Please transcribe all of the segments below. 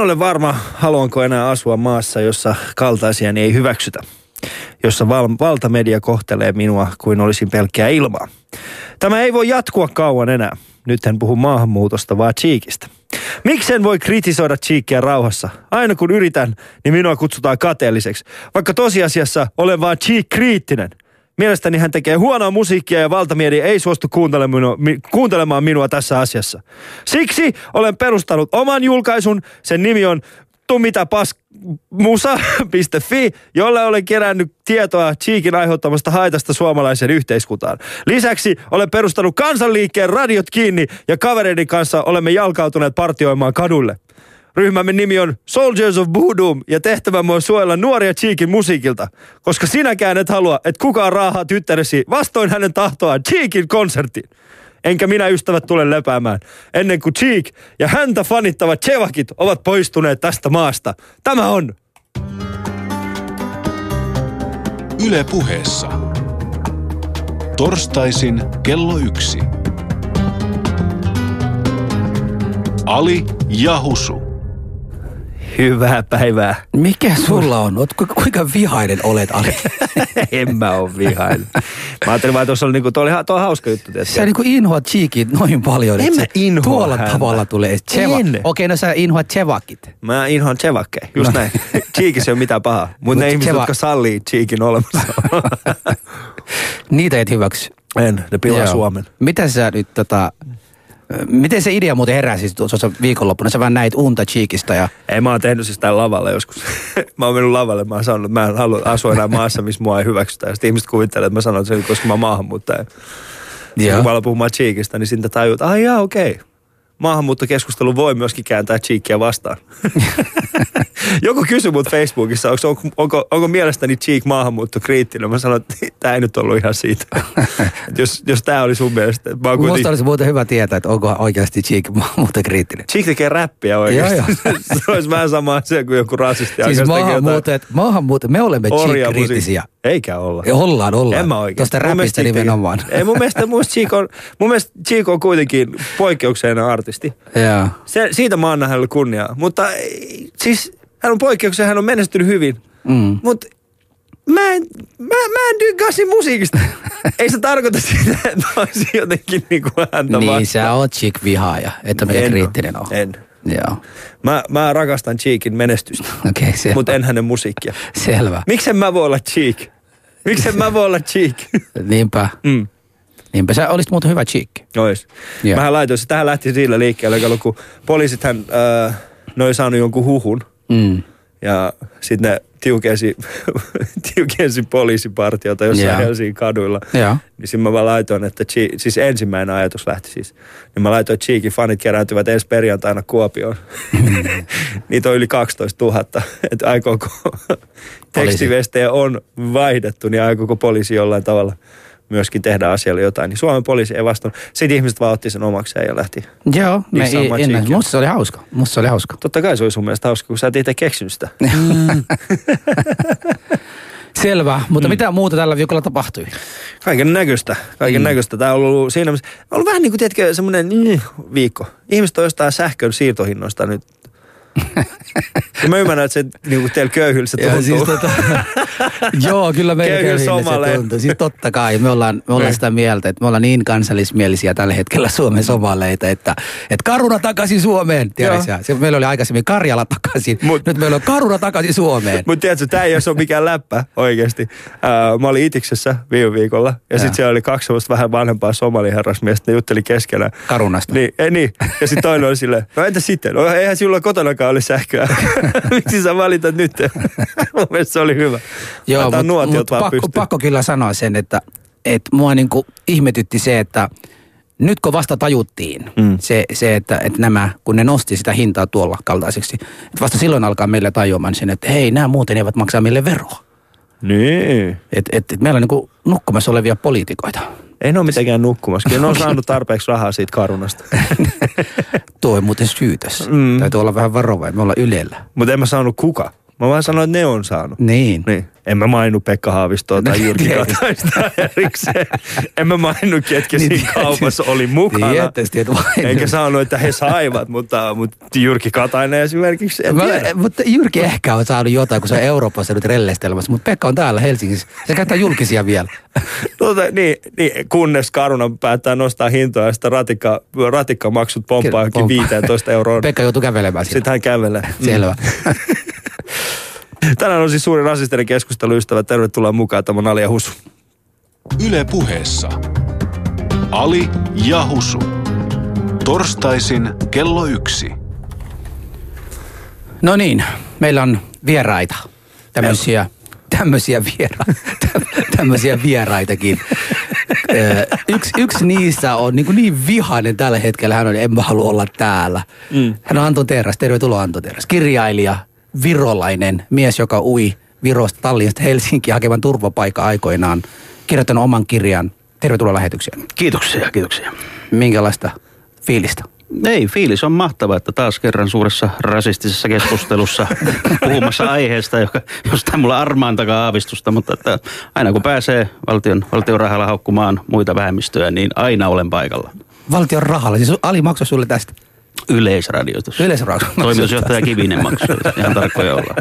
En ole varma, haluanko enää asua maassa, jossa kaltaisiani ei hyväksytä. Jossa val- valtamedia kohtelee minua kuin olisin pelkkää ilmaa. Tämä ei voi jatkua kauan enää. Nyt en puhu maahanmuutosta, vaan Cheekistä. Miksen voi kritisoida Cheekia rauhassa? Aina kun yritän, niin minua kutsutaan kateelliseksi. Vaikka tosiasiassa olen vaan Cheek-kriittinen. Mielestäni hän tekee huonoa musiikkia ja valtamedia ei suostu kuuntelemaan minua, tässä asiassa. Siksi olen perustanut oman julkaisun. Sen nimi on Tumita Pas musa.fi, jolle olen kerännyt tietoa Cheekin aiheuttamasta haitasta suomalaisen yhteiskuntaan. Lisäksi olen perustanut kansanliikkeen radiot kiinni ja kavereiden kanssa olemme jalkautuneet partioimaan kadulle. Ryhmämme nimi on Soldiers of Voodoo ja tehtävämme on suojella nuoria Cheekin musiikilta, koska sinäkään et halua, että kukaan raahaa tyttäresi vastoin hänen tahtoaan Cheekin konserttiin. Enkä minä ystävät tule lepäämään ennen kuin Cheek ja häntä fanittavat Chevakit ovat poistuneet tästä maasta. Tämä on Yle puheessa. Torstaisin kello yksi. Ali Jahusu. Hyvää päivää. Mikä sulla on? Oot, kuinka, vihainen olet, Ali? en mä oo vihainen. Mä ajattelin vaan, että tuossa oli, niinku, tuo oli tuo on hauska juttu. Tietysti. Sä niinku inhoat Cheekit noin paljon, En mä inhoa tuolla häntä. tavalla tulee. Cheva. En. Okei, no sä inhoat Chevakit. Mä inhoan Chevakkeja, just No. näin. Cheekissä ei ole mitään pahaa. Mutta Mut ne ihmiset, Cheva- jotka sallii Cheekin olemassa. Niitä et hyväksy. en, ne pilaa Joo. Suomen. Mitä sä nyt tota... Miten se idea muuten heräsi siis tuossa viikonloppuna? Sä vaan näit unta Cheekistä ja... Ei, mä oon tehnyt siis täällä lavalla joskus. mä oon mennyt lavalle, mä oon sanonut, että mä en halua asua enää maassa, missä mua ei hyväksytä. Ja sitten ihmiset kuvittelee, että mä sanon sen, koska mä oon maahanmuuttaja. Ja. Kun mä aloin puhumaan Cheekistä, niin siitä tajuu, että ai jaa, okei. Okay. Maahanmuuttokeskustelu voi myöskin kääntää Cheekia vastaan. Joku kysyi mut Facebookissa, onko, onko, onko, onko mielestäni Cheek maahanmuuttokriittinen. Mä sanoin, että tämä ei nyt ollut ihan siitä. Et jos, jos tämä oli sun mielestä. Mä oon Musta kuitenkin... olisi muuten hyvä tietää, että onko oikeasti Cheek muuten kriittinen. Cheek tekee räppiä oikeasti. Joo, se olisi vähän sama asia kuin joku rasisti. Siis maahanmuuttajat, maahanmuuttajat, me olemme orjamusiikkia. Cheek-kriittisiä. Eikä olla. Ja ollaan, ollaan. En mä oikein. Tuosta räpistä nimenomaan. Ei mun mielestä, mun mielestä, Cheek on, mun mielestä Cheek on kuitenkin poikkeuksellinen artisti. Joo. Se, siitä mä annan hänelle kunniaa. Mutta siis hän on poikkeuksellinen, hän on menestynyt hyvin. Mm. Mutta mä en, mä, mä en tykkää siinä musiikista. Ei se tarkoita sitä, että mä olisin jotenkin niinku häntä Niin, vastaan. sä oot Cheek-vihaaja, että oo. kriittinen on. En. Joo. Mä, mä rakastan Cheekin menestystä, okay, selvä. mutta en hänen musiikkia. Selvä. Miksen mä voi olla Cheek? Miksen mä voi olla Cheek? Niinpä. Mm. Niinpä sä olisit muuten hyvä Cheek. Ois. Joo. Mähän laitoin, se tähän lähti sillä liikkeelle, kun poliisithan, äh, ne oli saanut jonkun huhun. Mm. Ja sitten ne tiukensi, tiukensi poliisipartiota jossain Joo. Helsingin kaduilla. Joo. Niin sitten mä vaan laitoin, että Chi, siis ensimmäinen ajatus lähti siis. Niin mä laitoin, että Cheekin fanit kerääntyvät ensi perjantaina Kuopioon. Niitä on yli 12 000. Että aikooko tekstivestejä on vaihdettu, niin aikooko poliisi jollain tavalla myöskin tehdä asialle jotain. Niin Suomen poliisi ei vastannut. Sitten ihmiset vaan otti sen omakseen ja lähti. Joo, me ei. Cheekia. Musta se oli hauska. Musta se oli hauska. Totta kai se oli sun mielestä hauska, kun sä et itse keksinyt sitä. Selvä, mutta mm. mitä muuta tällä viikolla tapahtui? Kaiken näköistä, kaiken mm. näköistä. Tämä on ollut siinä on ollut vähän niin kuin, tiedätkö, semmoinen mm, viikko. Ihmiset on jostain sähkön siirtohinnoista nyt. Ja mä ymmärrän, että se niin kuin teillä köyhyllä se tuntuu. Joo, siis tota, joo, kyllä meillä köyhille omalle. se tuntuu. Siis totta kai, me ollaan, me ollaan Niin. sitä mieltä, että me ollaan niin kansallismielisiä tällä hetkellä Suomen somaleita, että, että karuna takaisin Suomeen. Se, meillä oli aikaisemmin Karjala takaisin, Mut- nyt meillä on karuna takaisin Suomeen. Mutta tiedätkö, tämä ei ole mikään läppä oikeasti. Ää, mä olin Itiksessä viime viikolla ja sitten siellä oli kaksi semmoista vähän vanhempaa somaliherrasmiestä, ne jutteli keskenään. Karunasta. Niin, ei niin. Ja sitten toinen oli silleen, no entä sitten? No eihän sinulla kotonakaan oli sähköä. Miksi sä valitat nyt? Mun mielestä se oli hyvä. Joo, mutta mut vaan pakko, pystyyn. pakko kyllä sanoa sen, että, että mua niinku ihmetytti se, että nyt kun vasta tajuttiin Mm. se, se että, että nämä, kun ne nosti sitä hintaa tuolla kaltaiseksi, että vasta silloin alkaa meille tajuamaan sen, että hei, nämä muuten eivät maksaa meille veroa. Niin. Että et, et meillä on niinku nukkumassa olevia poliitikoita. Ei ne ole mitenkään nukkumassa. Kyllä ne on saanut tarpeeksi rahaa siitä karunasta. Tuo on muuten syytös. Mm. Täytyy olla vähän varovainen, me ollaan ylellä. Mutta en mä saanut kuka. Mä vaan sanoin, että ne on saanut. Niin. Niin. En mä mainu Pekka Haavistoa tai Jyrki Tietysti. Kataista erikseen. En mä mainu, ketkä Niin siinä kaupassa oli mukana. Tietysti, vain. Enkä sanonut, että he saivat, mutta, mutta Jyrki Katainen esimerkiksi, en Mä, tiedä. mutta Jyrki ehkä on saanut jotain, kun se on Euroopassa nyt rellestelmässä, mutta Pekka on täällä Helsingissä. Se käyttää julkisia vielä. Tota, niin, niin, kunnes Karuna päättää nostaa hintoja ja sitten ratikka, ratikkamaksut pomppaa johonkin pomppaa. 15 euroa. Pekka joutuu kävelemään siellä. Sitten hän kävelee. Selvä. Tänään on siis suuri rasistinen keskusteluystävä. Tervetuloa mukaan. Tämä on Ali ja Husu. Yle puheessa. Ali ja Husu. Torstaisin kello yksi. No niin, meillä on vieraita. Tämmöisiä, tämmöisiä, viera, tämmöisiä vieraitakin. Yksi, yksi niistä on niin, niin vihainen tällä hetkellä. Hän on, en mä halua olla täällä. Mm. Hän on Anton Terras. Tervetuloa Anton Terras. Kirjailija, virolainen mies, joka ui Virosta Tallinnasta Helsinkiin hakevan turvapaikka aikoinaan. Kirjoittanut oman kirjan. Tervetuloa lähetykseen. Kiitoksia, kiitoksia. Minkälaista fiilistä? Ei, fiilis on mahtava, että taas kerran suuressa rasistisessa keskustelussa puhumassa aiheesta, joka, josta mulla armaan takaa aavistusta, mutta että aina kun pääsee valtion, valtion rahalla haukkumaan muita vähemmistöjä, niin aina olen paikalla. Valtion rahalla. Siis Ali maksoi sulle tästä. Yleisradioitus. Yleisradio. Toimitusjohtaja Kivinen maksoi, ihan tarkkoja olla.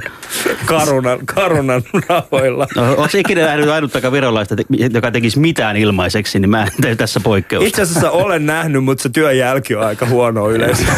Karunan, karunan rahoilla. No, oletko ikinä nähnyt ainuttakaan virolaista, joka tekisi mitään ilmaiseksi, niin mä en tee tässä poikkeusta. Itse asiassa olen nähnyt, mutta se työn jälki on aika huono yleensä.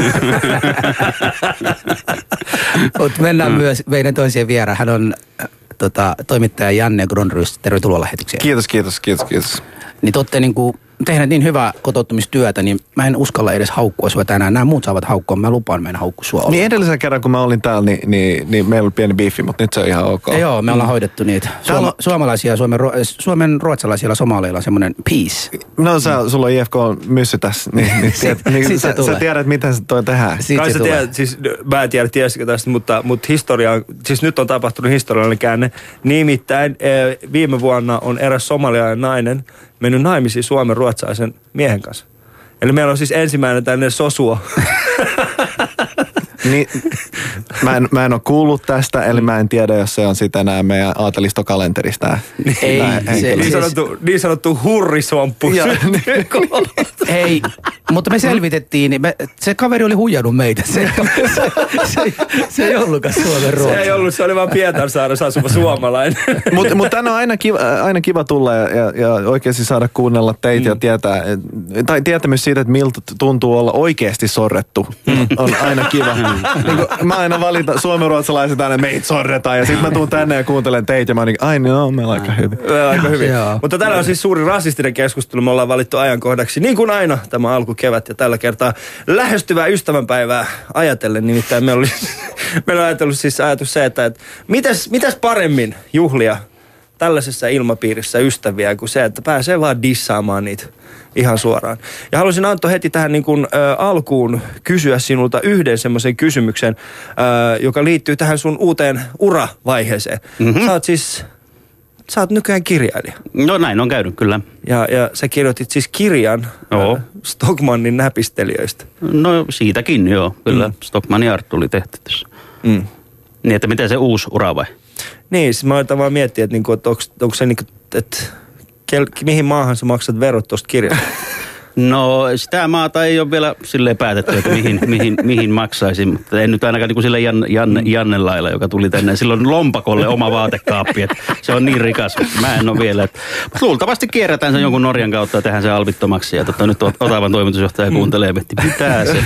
Mutta mennään mm. myös meidän toiseen vieraan. Hän on äh, tota, toimittaja Janne Gronrys. Tervetuloa lähetykseen. Kiitos, kiitos, kiitos, kiitos. Niin te olette niin kuin tehneet niin hyvää kotouttamistyötä, niin mä en uskalla edes haukkua sua tänään. Nämä muut saavat haukkua. Mä lupaan mennä haukku sua. Niin edellisen kerran, kun mä olin täällä, niin, niin, niin meillä oli pieni biifi, mutta nyt se on ihan ok. Ja Joo, me ollaan hoidettu niitä. Suoma, on- suomalaisia, Suomen, ruo- Suomen ruotsalaisilla somaleilla on semmoinen peace. No sä, sulla on IFK on myssy tässä, niin, niin, tiedät, niin Sit se sä, sä, tiedät, miten se toi tehdään. Siitä Kai se sä tulee. tiedät, siis mä en tiedä tiesikö tästä, mutta, mutta historia, on- siis nyt on tapahtunut historiallinen käänne. Nimittäin eh, viime vuonna on eräs somalialainen nainen mennyt naimisiin Suomen ruotsalaisen miehen kanssa. Eli meillä on siis ensimmäinen tänne sosua. Niin, mä, en, mä en ole kuullut tästä, eli mä en tiedä, jos se on sitä nämä meidän aatelistokalenterista. Ei, se- henkilö. niin, se- sanottu, niin sanottu hurrisomppu. Joo. Ei, mutta me selvitettiin, niin me, se kaveri oli huijannut meitä. Se, se, se, se ei ollutkaan Suomen Se ruotsi. ei ollut, se oli vaan Pietarsaaressa asuva suomalainen. Mutta mut tänne on aina kiva, aina kiva tulla ja, ja, ja oikeasti saada kuunnella teitä mm. ja tietää, et, tai tietämys siitä, että miltä tuntuu olla oikeasti sorrettu, on aina kiva. niin kun, mä aina valitan suomenruotsalaiset aina, meitä sorretaan ja sitten mä tuun tänne ja kuuntelen teitä ja mä oon niin, ai no, meillä on aika hyvin. Aika hyvin. Mutta tällä on siis suuri rasistinen keskustelu. Me ollaan valittu ajankohdaksi, niin kuin aina, tämä alkukevät ja tällä kertaa lähestyvää ystävänpäivää ajatellen. Nimittäin meillä, oli, meillä on ajatellut siis ajatus se, että, että mitäs, mitäs paremmin juhlia tällaisessa ilmapiirissä ystäviä kuin se, että pääsee vaan dissaamaan niitä ihan suoraan. Ja haluaisin Antto heti tähän niin kuin, ä, alkuun kysyä sinulta yhden semmoisen kysymyksen, ä, joka liittyy tähän sun uuteen uravaiheeseen. Mm-hmm. Sä oot siis, sä oot nykyään kirjailija. No näin on käynyt kyllä. Ja, ja sä kirjoitit siis kirjan Joo. ä, Stockmannin näpistelijöistä. No siitäkin joo, kyllä. Mm. Stockman Art tuli tehty tässä. Mm. Niin, että miten se uusi ura vai? Niin, siis mä aloitan vaan miettiä, että, niinku, että onko se niinku, että mihin maahan sä maksat verot tuosta kirjasta. No sitä maata ei ole vielä silleen päätetty, että mihin, mihin, mihin maksaisin, mutta en nyt ainakaan niin kuin sille Jan, Jan, Jannen lailla, joka tuli tänne. Silloin lompakolle oma vaatekaappi, että se on niin rikas. Mä en ole vielä. Että, mutta luultavasti kierrätään sen jonkun Norjan kautta ja tehdään se albittomaksi. Ja tota, nyt Otavan toimitusjohtaja kuuntelee, että mitä se.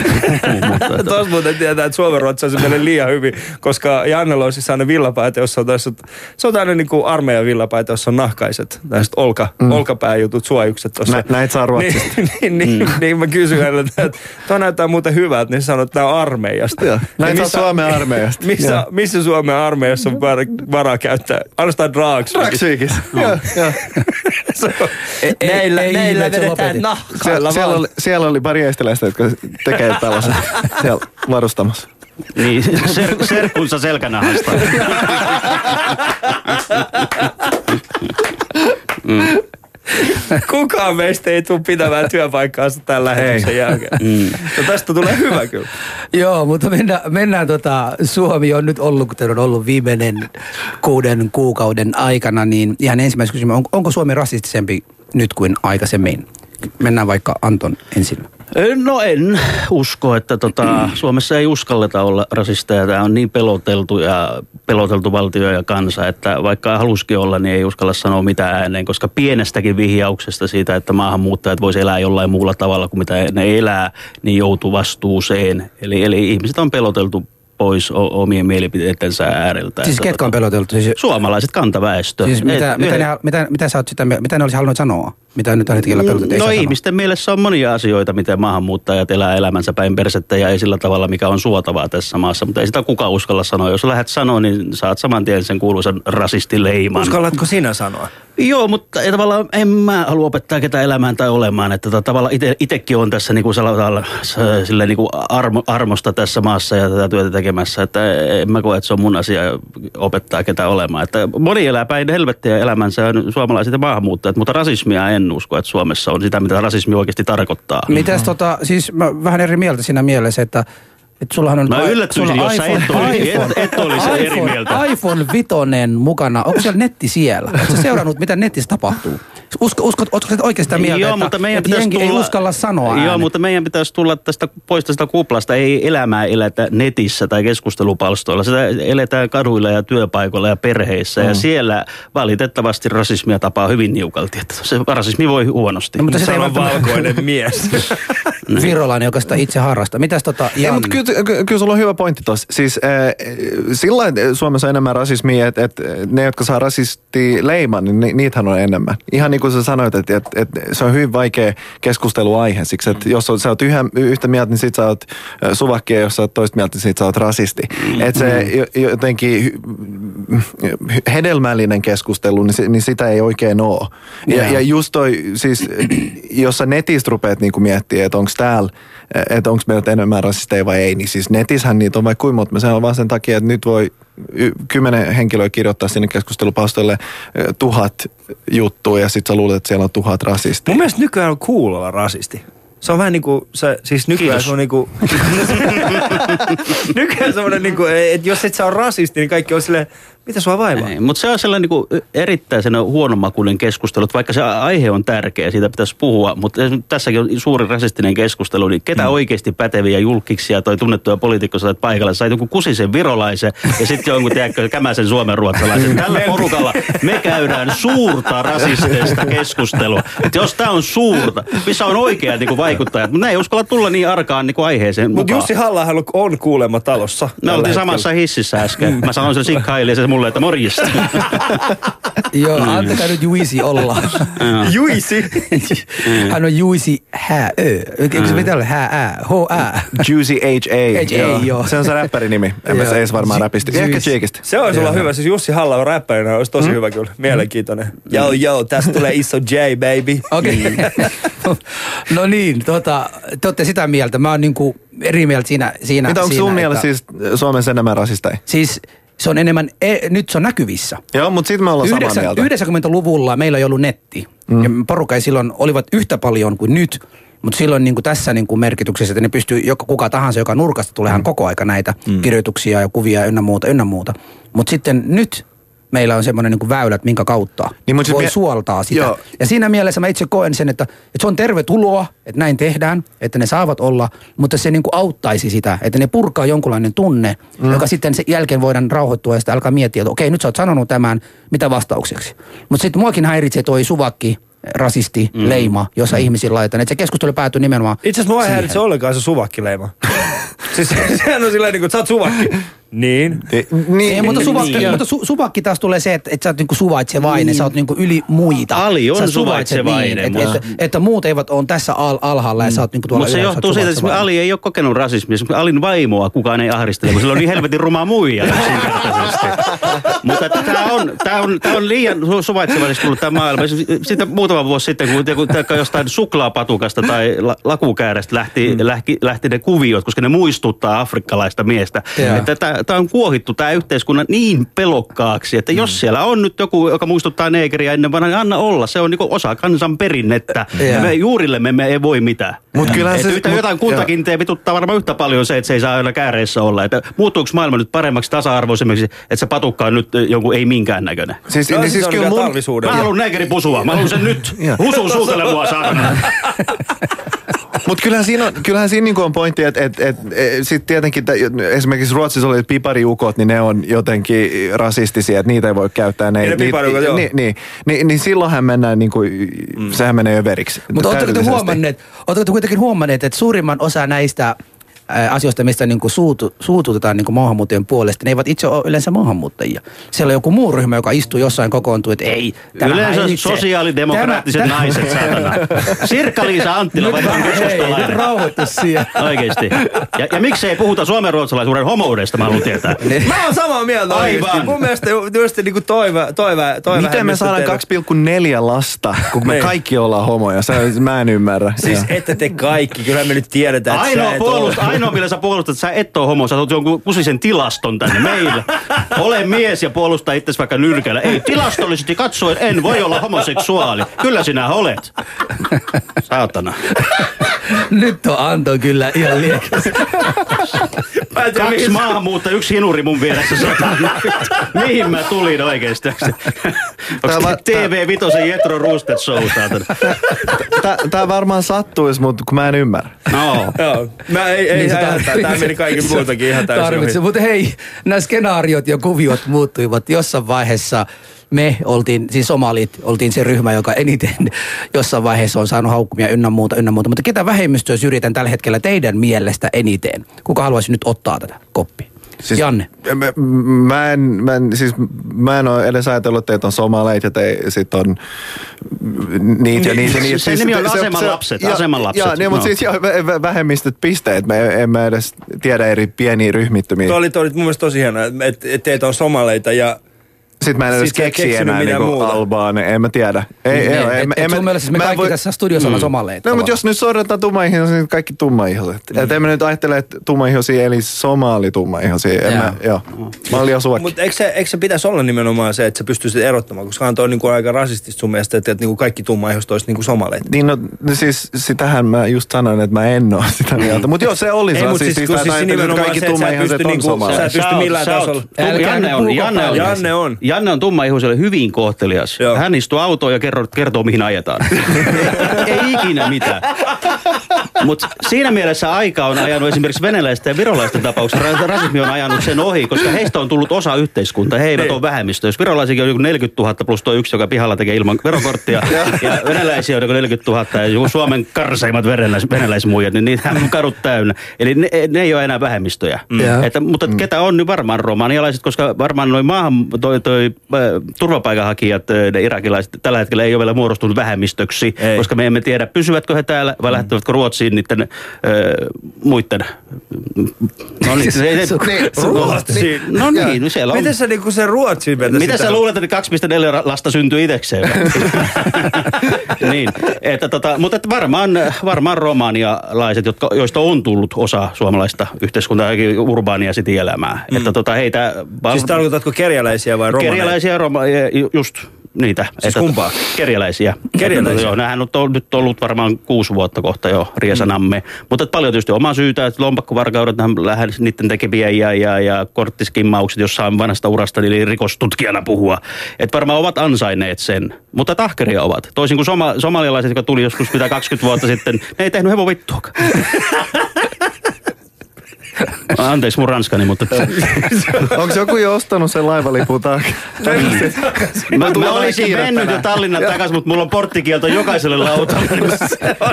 Mutta, tota, Tuossa muuten tietää, että Suomen ruotsalaisen menee liian hyvin, koska Jannella on siis aina villapaita, jossa on tässä, se on aina niin kuin armeijan villapaita, jossa on nahkaiset, tällaiset olka, mm. olkapääjutut, suojukset tuossa. Nä- näitä saa Ruotsista. Niin, niin, niin, mm. niin mä kysyin häneltä, että tuo näyttää muuten hyvältä, niin sanoi, että nämä on armeijasta. Joo, näitä Ja saa Suomen armeijasta. Missä, Joo. missä Suomen armeijassa on var, varaa käyttää? Ainoastaan Draags. Dragsvikissä. Joo, joo. Se vedetään nahkailla Sie- siellä, oli, siellä oli pari estiläistä, jotka tekee tällaisen siellä varustamassa. niin, ser, serkkunsa selkänahasta. Kukaan meistä ei tule pitämään työpaikkaansa tämän lähetyksen jälkeen. Mm. No tästä tulee hyvä kyllä. Joo, mutta mennään, mennään tota, Suomi on nyt ollut, kuten on ollut viimeinen kuuden kuukauden aikana, niin ihan ensimmäisen kysymys, on, onko Suomi rasistisempi nyt kuin aikaisemmin? Mennään vaikka Anton ensin. No en usko, että tota, Suomessa ei uskalleta olla rasisteja. Tämä on niin peloteltu ja peloteltu valtio ja kansa, että vaikka haluskin olla, niin ei uskalla sanoa mitään ääneen, koska pienestäkin vihjauksesta siitä, että maahanmuuttajat voisi elää jollain muulla tavalla kuin mitä ne elää, niin joutuu vastuuseen. Eli, eli ihmiset on peloteltu pois o- omien mielipiteidensä ääreltä. Siis ketkä on tota, peloteltu? Siis, Suomalaiset kantaväestö. siis mitä, Et- mitä, ne, mitä, mitä, sä oot sitä, mitä ne olisi halunnut sanoa? Mitä nyt tällä hetkellä peloteltu? No saa sanoa. ihmisten mielessä on monia asioita, miten maahanmuuttajat elää elämänsä päin persettä ja ei sillä tavalla, mikä on suotavaa tässä maassa. Mutta ei sitä kukaan uskalla sanoa. Jos lähdet sanoa, niin saat saman tien sen kuuluisan rasistileiman. Uskallatko sinä sanoa? Joo, mutta ei tavallaan en mä halua opettaa ketään elämään tai olemaan. Että tota, tavallaan ite, itekin on tässä niinku sanotaan, s- silleen niinku armo, armosta tässä maassa ja tätä työtä tekemässä. Että en mä koe, että se on mun asia opettaa ketään olemaan. Että moni elää päin helvettiä elämänsä on suomalaiset ja maahanmuuttajat, mutta rasismia en usko, että Suomessa on sitä, mitä rasismi oikeasti tarkoittaa. Mitäs tota, siis mä vähän eri mieltä siinä mielessä, että että sullahan on... Mä ai- yllättyisin, sulla jos sä et iPhone- olisi- iPhone- et- et olisi eri iPhone- mieltä. iPhone vitonen mukana. Onko siellä netti siellä? Oletko seurannut, mitä netissä tapahtuu? Usko, usko, sä oikeasti sitä mieltä, Joo, että, mutta meidän että pitäisi jengi ei tulla- uskalla sanoa Joo, ääneen? mutta meidän pitäisi tulla tästä pois tästä kuplasta. Ei elämää eletä netissä tai keskustelupalstoilla. Sitä eletään kaduilla ja työpaikoilla ja perheissä. Mm. Ja siellä valitettavasti rasismia tapaa hyvin niukalti. Että se rasismi voi huonosti. No, mutta ei Sano välttämättä valkoinen mies. virolainen, joka sitä itse harrastaa. Mitäs tota, Ei, mutta kyllä, ky- kyllä sulla on hyvä pointti tuossa. Siis äh, sillä Suomessa on enemmän rasismia, että, että ne, jotka saa rasisti leiman, niin ni, niitähän on enemmän. Ihan niin kuin sä sanoit, että, että, että se on hyvin vaikea keskusteluaihe. Siksi, että jos sä oot yhä, yhtä mieltä, niin sit sä oot suvakki, ja jos sä oot toista mieltä, niin sit sä oot rasisti. Että se jo- jotenkin hedelmällinen keskustelu, niin, se, niin sitä ei oikein ole. Ja, ja just toi, siis jos sä netistä rupeat niinku miettimään, että onko täällä, että onko meillä enemmän rasisteja vai ei, niin siis netissähän niitä on vaikka kuinka monta. Se on vaan sen takia, että nyt voi y- kymmenen henkilöä kirjoittaa sinne keskustelupalstoille tuhat juttua ja sitten sä luulet, että siellä on tuhat rasistia. Mun mielestä nykyään on cool olla rasisti. Se on vähän niin kuin, se, siis nykyään Kiitos. se on niin kuin, nykyään semmoinen niin kuin, että jos et sä ole rasisti, niin kaikki on silleen, mitä sua vaivaa? Ei, mutta se on sellainen niin erittäin sellainen huonomakuinen keskustelu, vaikka se aihe on tärkeä, siitä pitäisi puhua, mutta tässäkin on suuri rasistinen keskustelu, niin ketä mm. oikeasti päteviä julkiksia tai tunnettuja poliitikkoja sait paikalle, sai joku kusisen virolaisen ja sitten jonkun, tiedätkö, kämäsen suomen ruotsalaisen. Tällä porukalla me käydään suurta rasisteista keskustelua. Että jos tämä on suurta, missä on oikeat niin vaikuttajat, mutta ne ei uskalla tulla niin arkaan niin aiheeseen Mutta. Jussi halla on kuulemma talossa. Me oltiin hetkellä. samassa hississä äsken. Mä sanoin sille sikhaille ja se mulle, että morjesta. Joo, Mm. antakaa nyt Juisi olla. Juisi. Hän on Juisi hää ö. Eikö se pitää olla hää ää? H ää. Juicy H.A. H.A., joo. Se on se räppärinimi. En mä Joo. se edes varmaan räpisti. Ehkä. Cheekistä. Se olisi olla hyvä. Siis Jussi halla on räppärinä, olisi tosi hyvä kyllä. Mielenkiintoinen. Joo, joo, tästä tulee iso J, baby. Okei. No niin, tota, te olette sitä mieltä. Mä oon niinku eri mieltä siinä. siinä Mitä onko sun mielestä siis Suomessa enemmän rasisteja? Siis se on enemmän, e, nyt se on näkyvissä. Joo, mutta sitten me ollaan samaa Yhdeksän- mieltä. 90-luvulla meillä ei ollut netti. Mm. Ja porukka ei silloin olivat yhtä paljon kuin nyt. Mutta silloin niin kuin tässä niin kuin merkityksessä, että ne pystyy, joka, kuka tahansa, joka nurkasta tuleehan mm. koko aika näitä mm. kirjoituksia ja kuvia ynnä muuta, ynnä muuta. Mutta sitten nyt meillä on semmoinen niin väylät, minkä kautta Niin, voi mie- suoltaa sitä. Joo. Ja siinä mielessä mä itse koen sen, että, että se on tervetuloa, että näin tehdään, että ne saavat olla, mutta se niin kuin auttaisi sitä, että ne purkaa jonkunlainen tunne, mm. joka sitten sen jälkeen voidaan rauhoittua ja sitten alkaa miettiä, että okei, nyt sä oot sanonut tämän, mitä vastaukseksi. Mutta sitten muakin häiritsee toi suvakki, rasisti, mm. leima, jossa mm. ihmisillä laitetaan. Että se keskustelu päätyy nimenomaan Itse asiassa mua ei häiritse ollenkaan se suvakkileima. siis sehän on silleen niin kuin, että sä oot suvakki. Niin. Niin, Ei, mutta, niin, suvakki, niin. mutta su, suvakki taas tulee se, että, että sä oot niinku suvaitsevainen, mm. sä oot niinku yli muita. Ali on suvaitsevainen, Niin, että, että, että, muut eivät ole tässä al, alhaalla ja sä oot niinku tuolla Mutta se johtuu siitä, että suvaitsevainen. Ali ei ole kokenut rasismia. Esimerkiksi Alin vaimoa kukaan ei ahdistele, kun sillä on niin helvetin ruma muija. Mutta tämä on, tää on, tää on liian su- suvaitsevaisesti tullut tämä maailma. Sitten muutama vuosi sitten, kun, kun taikka jostain suklaapatukasta tai la, lakukäärästä lähti, mm. lähti, lähti ne kuviot, koska ne muistuttaa afrikkalaista miestä. Joo. Tämä on kuohittu tämä yhteiskunnan niin pelokkaaksi, että jos siellä on nyt joku, joka muistuttaa neekeriä ennen vanhaa, niin anna olla. Se on niinku osa kansan perinnettä. Ja me juurillemme me ei voi mitään. Mut kyllähän Et se- yhtä, mut- jotain kuntakiinteä vituttaa varmaan yhtä paljon se, että se ei saa aina kääreissä olla. Että muuttuuko maailma nyt paremmaksi tasa-arvoisemmaksi, että se patukka on nyt jonkun ei minkään näköinen? Siis, No, niin, siis on kyllä mun. Mä haluan neekeripusua. Mä haluan sen nyt. Husun suutele mua. Mutta kyllähän siinä on, kyllähän siinä niinku on pointti, että et, et, et, sitten tietenkin tä- esimerkiksi Ruotsissa oli pipariukot, niin ne on jotenkin rasistisia, että niitä ei voi käyttää. Ne, Niin ne pipariukot, joo. niin, niin, niin, niin silloinhan mennään, niinku, mm. sehän menee jo veriksi. Mutta oletteko te huomanneet, oletteko te kuitenkin huomanneet, että suurimman osa näistä asioista, mistä niin kuin suutu, suututetaan niin kuin maahanmuuttajien puolesta, ne eivät itse ole yleensä maahanmuuttajia. Siellä on joku muu ryhmä, joka istuu jossain kokoontuu, että ei, Yleensä häiritsee. sosiaalidemokraattiset Tämä- naiset, saatana. Sirkka-Liisa Anttila, vai nyt keskustalainen. rauhoitu siellä. Oikeesti. Ja, ja miksei puhuta suomen ruotsalaisuuden homoudesta, mä haluan tietää. Mä oon samaa mieltä Aivan. oikeesti. Mun mielestä just niinku toive, toive, toive Miten me saadaan 2,4 lasta, kun me Niin. kaikki ollaan homoja? Se, mä en ymmärrä. Siis ette te kaikki, kyllä me nyt tiedetään, että Ainoa, sä et puolust, ole. Ainoa millä sä puolustat, että sä et ole homo, sä oot jonkun kusisen tilaston tänne meille. Ole mies ja puolusta itsesi vaikka nyrkällä. Ei, tilastollisesti katsoen en voi olla homoseksuaali. Kyllä sinä olet. Saatana. Nyt on Anto kyllä ihan tiedä, Kaksi maahanmuutta, yksi hinuri mun vieressä. Saatana. Mihin mä tulin oikeesti? Onko Tää va- TV Vitosen Jetro Roosted Show, saatana? Tää, tää varmaan sattuisi, mutta kun mä en ymmärrä. No. Joo, mä ei, ei Niin se tarvitsee- tämä meni kaikki muutakin ihan täysin Tarvitsee, ohi. mutta hei, nämä skenaariot ja kuviot muuttuivat jossain vaiheessa. Me oltiin, siis somalit, oltiin se ryhmä, joka eniten jossain vaiheessa on saanut haukkumia ynnä muuta, ynnä muuta. Mutta ketä vähemmistöä syrjitään tällä hetkellä teidän mielestä eniten? Kuka haluaisi nyt ottaa tätä koppia? Siis, Janne. Mä, mä, en, mä, en, siis, mä en ole edes ajatellut, että teitä on somaleit ja te sit on niitä ja Niin, niitä. ja niitä. sen nimi on asemanlapset, ja- asemanlapset, Ja, niin, mutta no. siis joo, vä- vä- vähemmistöt pisteet. Me emme edes tiedä eri pieniä ryhmittymiä. Tuo oli, toi oli mun mielestä tosi hienoa, että et teitä on somaleita ja Sitten mä en edes keksi enää niinku muuta. Albaan, en mä tiedä. Ei, ei, Niin, ei, et- en et mä- sun mielestä me kaikki voi- tässä studiossa ollaan somaleita. No, mutta jos nyt sorretaan tummaihoisia, niin kaikki tummaihoiset. Mm. Et en mä nyt ajattele, että tummaihoisia eli somaali tummaihoisia. En mä, joo. Mä olin jo suokki. Mutta eikö se, eikö se pitäisi olla nimenomaan se, että sä pystyisit erottamaan, koska on niinku aika rasistista sun mielestä, että, että niinku kaikki tummaihoiset olisi niinku somaleita. Niin no, no siis sitähän mä just sanoin, että mä en ole sitä mieltä. Mutta joo, se oli Ei, mutta siis, kun siis nimenomaan se, että sä et pysty, niinku, sä et pysty millään tasolla. Janne on, Janne on. Janne on. Tummaihoiselle hyvin kohtelias. Joo. Hän istuu autoon ja kertoo, kertoo mihin ajetaan. Ei ikinä mitään. Mutta siinä mielessä aika on ajanut esimerkiksi venäläisten ja virolaisten tapauksessa. ra- Rasismi on ajanut sen ohi, koska heistä on tullut osa yhteiskuntaa. He eivät Niin. ole vähemmistö. Jos virolaisikin on joku 40 000 plus tuo yksi, joka pihalla tekee ilman verokorttia, ja venäläisiä on joku 40 000 ja joku Suomen karseimmat venäläis, venäläismuijat, niin niitä on kadut täynnä. Eli ne, ne ei ole enää vähemmistöjä. Joo. Että, mutta mm. ketä on nyt varmaan romanialaiset, koska varmaan noin maahan, toi, toi, äh, turvapaikanhakijat, äh, ne irakilaiset, tällä hetkellä ei ole vielä muodostunut vähemmistöksi, Ei. koska me emme tiedä, pysyvätkö he täällä vai lähtevätkö Ruotsiin niiden äh, muiden. No niin, se, se, Ruotsiin. No niin, no siellä on. Miten sä niinku se vetäsit? Mitä sä luulet, että 2,4 lasta syntyy itsekseen? niin, että tota, mutta että varmaan, varmaan romanialaiset, jotka, joista on tullut osa suomalaista yhteiskuntaa, urbaania elämää. Mm. Että tota, heitä... Siis tarkoitatko kerjäläisiä vai romaneja? Kerjäläisiä, roma, ju- just niitä. Siis kumpaa? Kerjäläisiä. Kerjäläisiä? Joo, nämähän on to- nyt ollut varmaan kuusi vuotta kohta jo riesanamme. Mm. Mutta paljon tietysti omaa syytä, että lompakkovarkaudet, lähes niiden tekeviä ja, ja, ja korttiskimmaukset jossain vanhasta urasta, eli rikostutkijana puhua. Että varmaan ovat ansainneet sen. Mutta tahkeria ovat. Toisin kuin soma, somalialaiset, jotka tuli joskus mitä 20 vuotta sitten, ne ei tehnyt hevon vittuakaan. Anteeksi mun ranskani, mutta... Onko joku jo ostanut sen laivalipun taakse? Mä, mä olisin mennyt jo. Tallinnan takaisin, mutta mulla on porttikielto jokaiselle lautalle.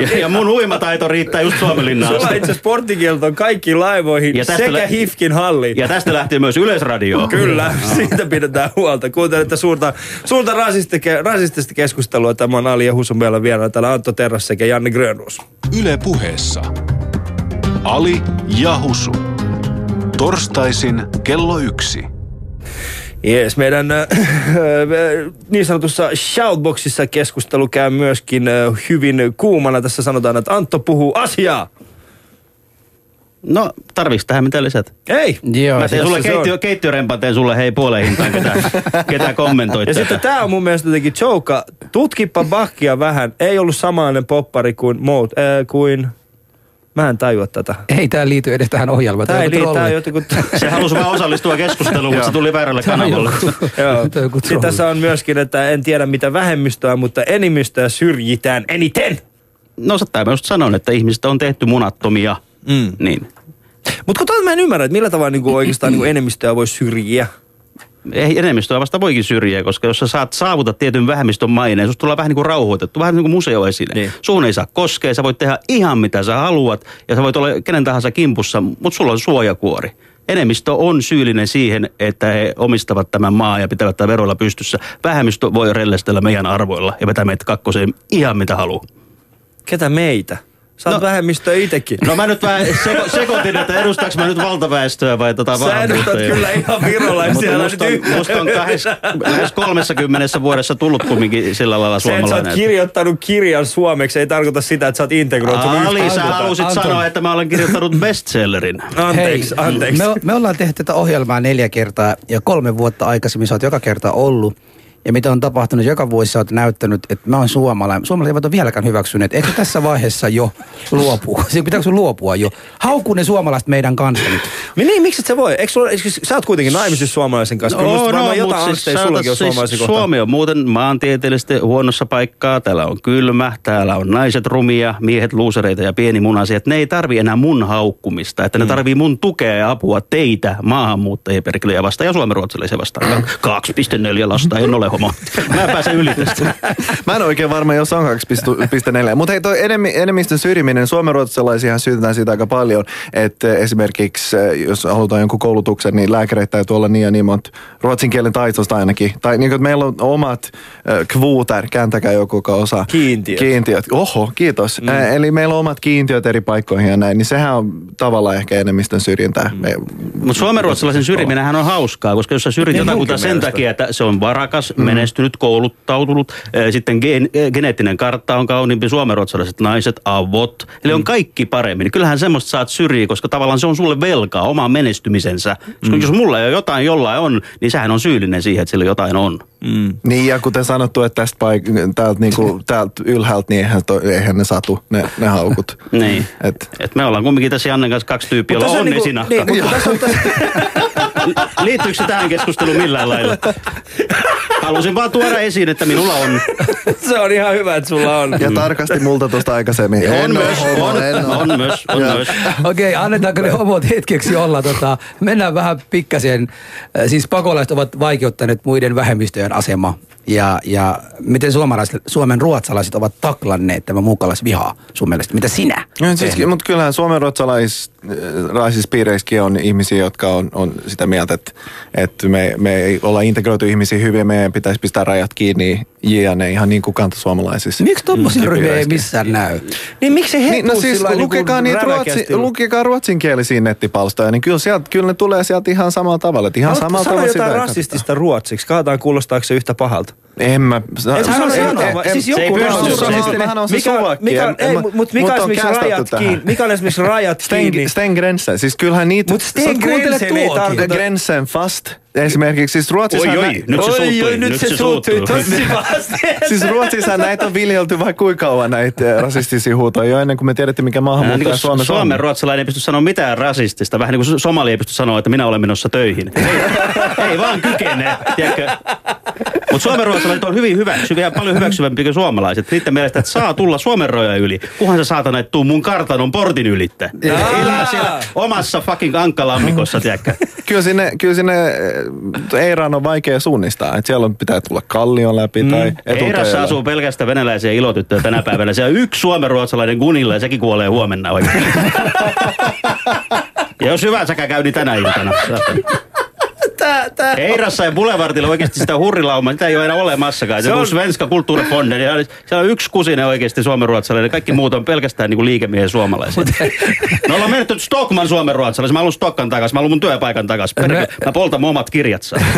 ja, ja mun uimataito riittää just Suomenlinnaan Sulla itse on kaikkiin laivoihin Ja sekä lä- HIFKin halliin. Ja tästä lähtee myös Yleisradio. Kyllä, siitä pidetään huolta. Kuuntelette suurta, suurta rasistike, rasistista keskustelua. Tämä on Ali ja Husu meillä vieraana täällä Antto Terras sekä Janne Grönruus. Yle puheessa. Ali ja Husu. Torstaisin kello yksi. Jees, meidän äh, niin sanotussa shoutboxissa keskustelu käy myöskin äh, hyvin kuumana. Tässä sanotaan, että Antto puhuu asiaa. No, tarviks tähän mitä lisät? Ei. Joo, Mä teen sulle keittiö, keittiörempan, teen sulle hei puoleen hintaan, ketä, ketä kommentoit Ja tätä. sitten tää on mun mielestä jotenkin jouka. Tutkippa Bakkia vähän. Ei ollut samainen poppari kuin muut. Äh, kuin... Mä en tajua tätä. Ei tää liity edes tähän ohjelmaan. Tää Tää ei liity, trolli. jotenkin... Se halusi vaan osallistua keskusteluun, mutta se tuli väärälle kanavalle. Joo. Sitten tässä on myöskin, että en tiedä mitä vähemmistöä, mutta enemmistöä syrjitään eniten. No tämä mä just sanoin, että ihmisistä on tehty munattomia. Mm. Niin. Mutta kun mä en ymmärrä, että millä tavalla niinku oikeastaan niinku enemmistöä voi syrjiä. Ei enemmistöä vasta voikin syrjiä, koska jos sä saat saavuta tietyn vähemmistön maineen, susta tulee vähän niin kuin rauhoitettu, vähän niin kuin museoesine. Niin. Niin. Suhun ei saa koskea, sä voit tehdä ihan mitä sä haluat ja sä voit olla kenen tahansa kimpussa, mutta sulla on suojakuori. Enemmistö on syyllinen siihen, että he omistavat tämän maa ja pitävät tämän veroilla pystyssä. Vähemmistö voi rellestellä meidän arvoilla ja vetää meitä kakkoseen ihan mitä haluaa. Ketä meitä? Sä oot No. vähemmistöä itekin. No mä nyt vähän seko, sekoitin, että edustaaks mä nyt valtaväestöä vai tota Sä edustat kyllä ihan virolaisia. Musta nyt on, musta on lähes, lähes 30 vuodessa tullut kumminkin sillä lailla Se, että sä oot suomalainen. kirjoittanut kirjan suomeksi, ei tarkoita sitä, että sä oot integroitunut Ali, sä yhteiskuntaan. halusit Anton. sanoa, että mä olen kirjoittanut bestsellerin. Anteeksi, Hei, anteeksi. Me, me ollaan tehty tätä ohjelmaa neljä kertaa ja kolme vuotta aikaisemmin sä oot joka kerta ollut. Ja mitä on tapahtunut, joka vuosi sä oot näyttänyt, että mä oon suomalainen. Suomalaiset eivät ole vieläkään hyväksyneet. Eikö tässä vaiheessa jo luopua? Se pitääkö sun luopua jo? Haukuu ne suomalaiset meidän kanssa nyt. Mi- Niin, miksi et sä voi? Eikö sulla, eikö, sä oot kuitenkin naimisissa suomalaisen kanssa. Kyllä musta varmaan jotain mut angsteja sanotaan, sullakin on suomalaisen kohtaan. Suomi on muuten maantieteellisesti huonossa paikkaa. Täällä on kylmä, täällä on naiset rumia, miehet luusereita ja pienimunaisia. Et Ne ei tarvi enää mun haukkumista, että ne tarvii mun tukea ja apua teitä maahanmuuttajia perkeleitä vastaan ja suomenruotsalaisia vastaan. 2,4 lasta, en ole homo. Mä pääsen yli tästä. Mä en oikein varma, jos on 2,4. Mutta hei, toi enemmistön syrjiminen, suomenruotsalaisia syytetään siitä aika paljon, että esimerkiksi eh, jos halutaan jonkun koulutuksen, niin lääkäreitä täytyy olla niin ja niin monta ruotsin kielen taitosta ainakin. Tai niin kuin, meillä on omat äh, kvuuter, kääntäkää joku, joka osaa. Kiintiöt. Kiintiöt. Oho, kiitos. Mm. Äh, eli meillä on omat kiintiöt eri paikkoihin ja näin, niin sehän on tavallaan ehkä enemmistön syrjintää. Mm. Mutta suomenruotsalaisen syrjiminenhän on hauskaa, koska jos sä syrjit Niin jotakuta sen mielestä. takia, että se on varakas, mm. menestynyt, kouluttautunut, sitten gen, geneettinen kartta on kauniimpi, suomenruotsalaiset naiset, avot, eli on kaikki paremmin. Kyllähän semmoista saat syrjiä, koska tavallaan se on sulle velkaa omaan menestymisensä. Koska jos mulla ei ole jotain, jollain on, niin sehän on syyllinen siihen, että sillä jotain on. Niin ja kuten sanottu, että tästä paik- täältä, niinku, täältä ylhäältä, niin eihän, to, eihän ne satu, ne, ne haukut. Niin. Et, Et me ollaan kumminkin tässä Jannen kanssa kaksi tyyppiä, jolla tässä on niinku- esinahka. Niin, mutta tässä on tässä, Liittyykö se tähän keskusteluun millään lailla? Halusin vaan tuoda esiin, että minulla on. se on ihan hyvä, että sulla on. ja tarkasti multa tuosta aikaisemmin. On En myös, homo, on, en oo. on myös, on myös. Okei, annetaanko ne homot hetkeksi olla? Tota, mennään vähän pikkasen. Siis pakolaiset ovat vaikeuttaneet muiden vähemmistöjen asemaa. Ja, ja miten suomalaiset, Suomen ruotsalaiset ovat taklanneet tämän muukalaisvihaa sun mielestä? Mitä sinä? No, siis, mutta kyllähän suomen ruotsalaisissa piireissäkin on ihmisiä, jotka on, on sitä mieltä, että, että me, me ei olla integroitu ihmisiä hyvin meidän pitäisi pistää rajat kiinni jne. ihan niin kuin kantasuomalaisissa. Miksi tommosia Mm, ryhmiä ei missään näy? Niin miksi he Niin, no siis sillä lukekaa, niinku niitä ruotsi, lukekaa ruotsinkielisiä nettipalstoja, niin kyllä, sieltä, kyllä ne tulee sieltä ihan samalla tavalla. Että ihan Haluatko samalla tavalla jotain sitä rasistista ruotsiksi? Katsotaan kuulostaako se yhtä pahalta. En mä... Et sano en- sanoa, en- vaan- en- siis ei joku pysty sanomaan. On se Mikä- mikä- En- ei, mä- mut- mikä mut on on esimerkiksi rajat kiinni? Mikä on esimerkiksi rajat Sten, kiinni? Sten Grensen. Siis kyllähän niitä... Mut Sten Grensen ei tarkoita... Grensen fast. Esimerkiksi siis Ruotsissa... Oi, oi, nä- nyt se Oi, suuttui, oi, nyt se se suuttui suuttui. tosi. Siis Ruotsissa näitä on viljelty vai kuinka kauan näitä rasistisia huutoja jo ennen kuin me tiedettiin mikä Niin maahanmuuttaja kuin Suomessa Suomen on. ruotsalainen ei pysty sanoa mitään rasistista. Vähän niin kuin somali ei pysty sanoa, että minä olen menossa töihin. Ei, ei vaan kykene, tiedätkö? Mutta suomen ruotsalaiset on hyvin hyväksyviä, paljon hyväksyvämpiä kuin suomalaiset. Niiden mielestä, että saa tulla Suomen rajoja yli, kunhan sä saatana et tuu mun kartanon portin ylitte. Elää siellä omassa fucking ankkalammikossa, tiedätkö? Kyllä sinne, kyllä sinne Eiraan on vaikea suunnistaa. Että siellä on, pitää tulla kallion läpi tai Eirassa asuu pelkästään venäläisiä ilotyttöjä tänä päivänä. Siellä on yksi suomenruotsalainen Gunilla ja sekin kuolee huomenna oikein. Ja jos hyvä säkä käy, niin tänä iltana. Tää. Eirassa ja Boulevardilla oikeasti sitä hurrilaumaa, sitä ei ole enää olemassakaan. Se, Se on Svenska Kulttuurifonden. ja Siellä on yksi kusinen oikeasti suomenruotsalainen. Kaikki muut on pelkästään niin kuin liikemiehen suomalaisia. Me ollaan menetty Stockman suomenruotsalaisen. Mä haluan Stokkan takaisin. Mä haluan mun työpaikan takaisin. Perkele, Mä poltan mun omat kirjat saa.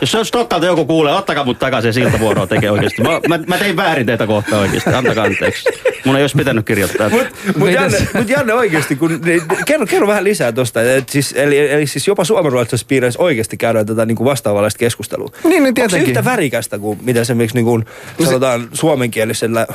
Jos se on Stokkalta joku kuulee, ottakaa mut takaisin siltä vuoroa tekee oikeasti. Mä, mä, mä tein väärin teitä kohtaan oikeasti. Antakaa anteeksi. Mun ei olisi pitänyt kirjoittaa. Mutta mut Janne, mut Janne oikeasti, kun, niin, kerro, kerro vähän lisää tosta. Et siis, eli, eli siis jopa suomenruotsalaisissa piireissä oikeasti käydään tätä niinku vastaavanlaista keskustelua. Niin, niin Onko se tietenkin. yhtä värikästä kuin mitä se miksi niinku, sanotaan suomenkielisellä,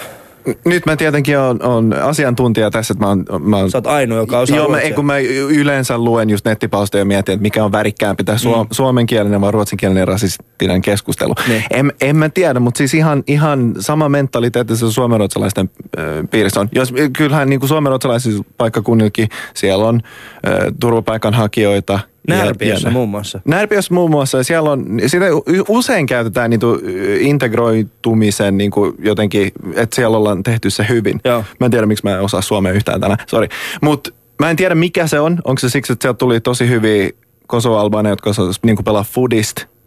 Nyt mä tietenkin on, on asiantuntija tässä, että mä oon... Mä oon sä oot ainoa, joka osaa Joo, mä, ei, kun mä yleensä luen just nettipalstoja ja mietin, että mikä on värikkäämpi, tämä suom, suomenkielinen vai ruotsinkielinen rasistinen keskustelu. Niin. En, en mä tiedä, mutta siis ihan, ihan sama mentaliteetti se suomenruotsalaisten äh, piirissä on. Jos, kyllähän niin kuin suomenruotsalaisilla paikkakunnillakin siellä on äh, turvapaikanhakijoita. Närpiössä muun muassa. Närpiössä muun muassa, siellä on, sitä usein käytetään niinku integroitumisen niinku jotenkin, että siellä ollaan tehty se hyvin. Joo. Mä en tiedä, miksi mä en osaa suomea yhtään tänään, sori. Mutta mä en tiedä, mikä se on. Onko se siksi, että sieltä tuli tosi hyviä Kosovo-albaneja, jotka osasivat niinku pelaa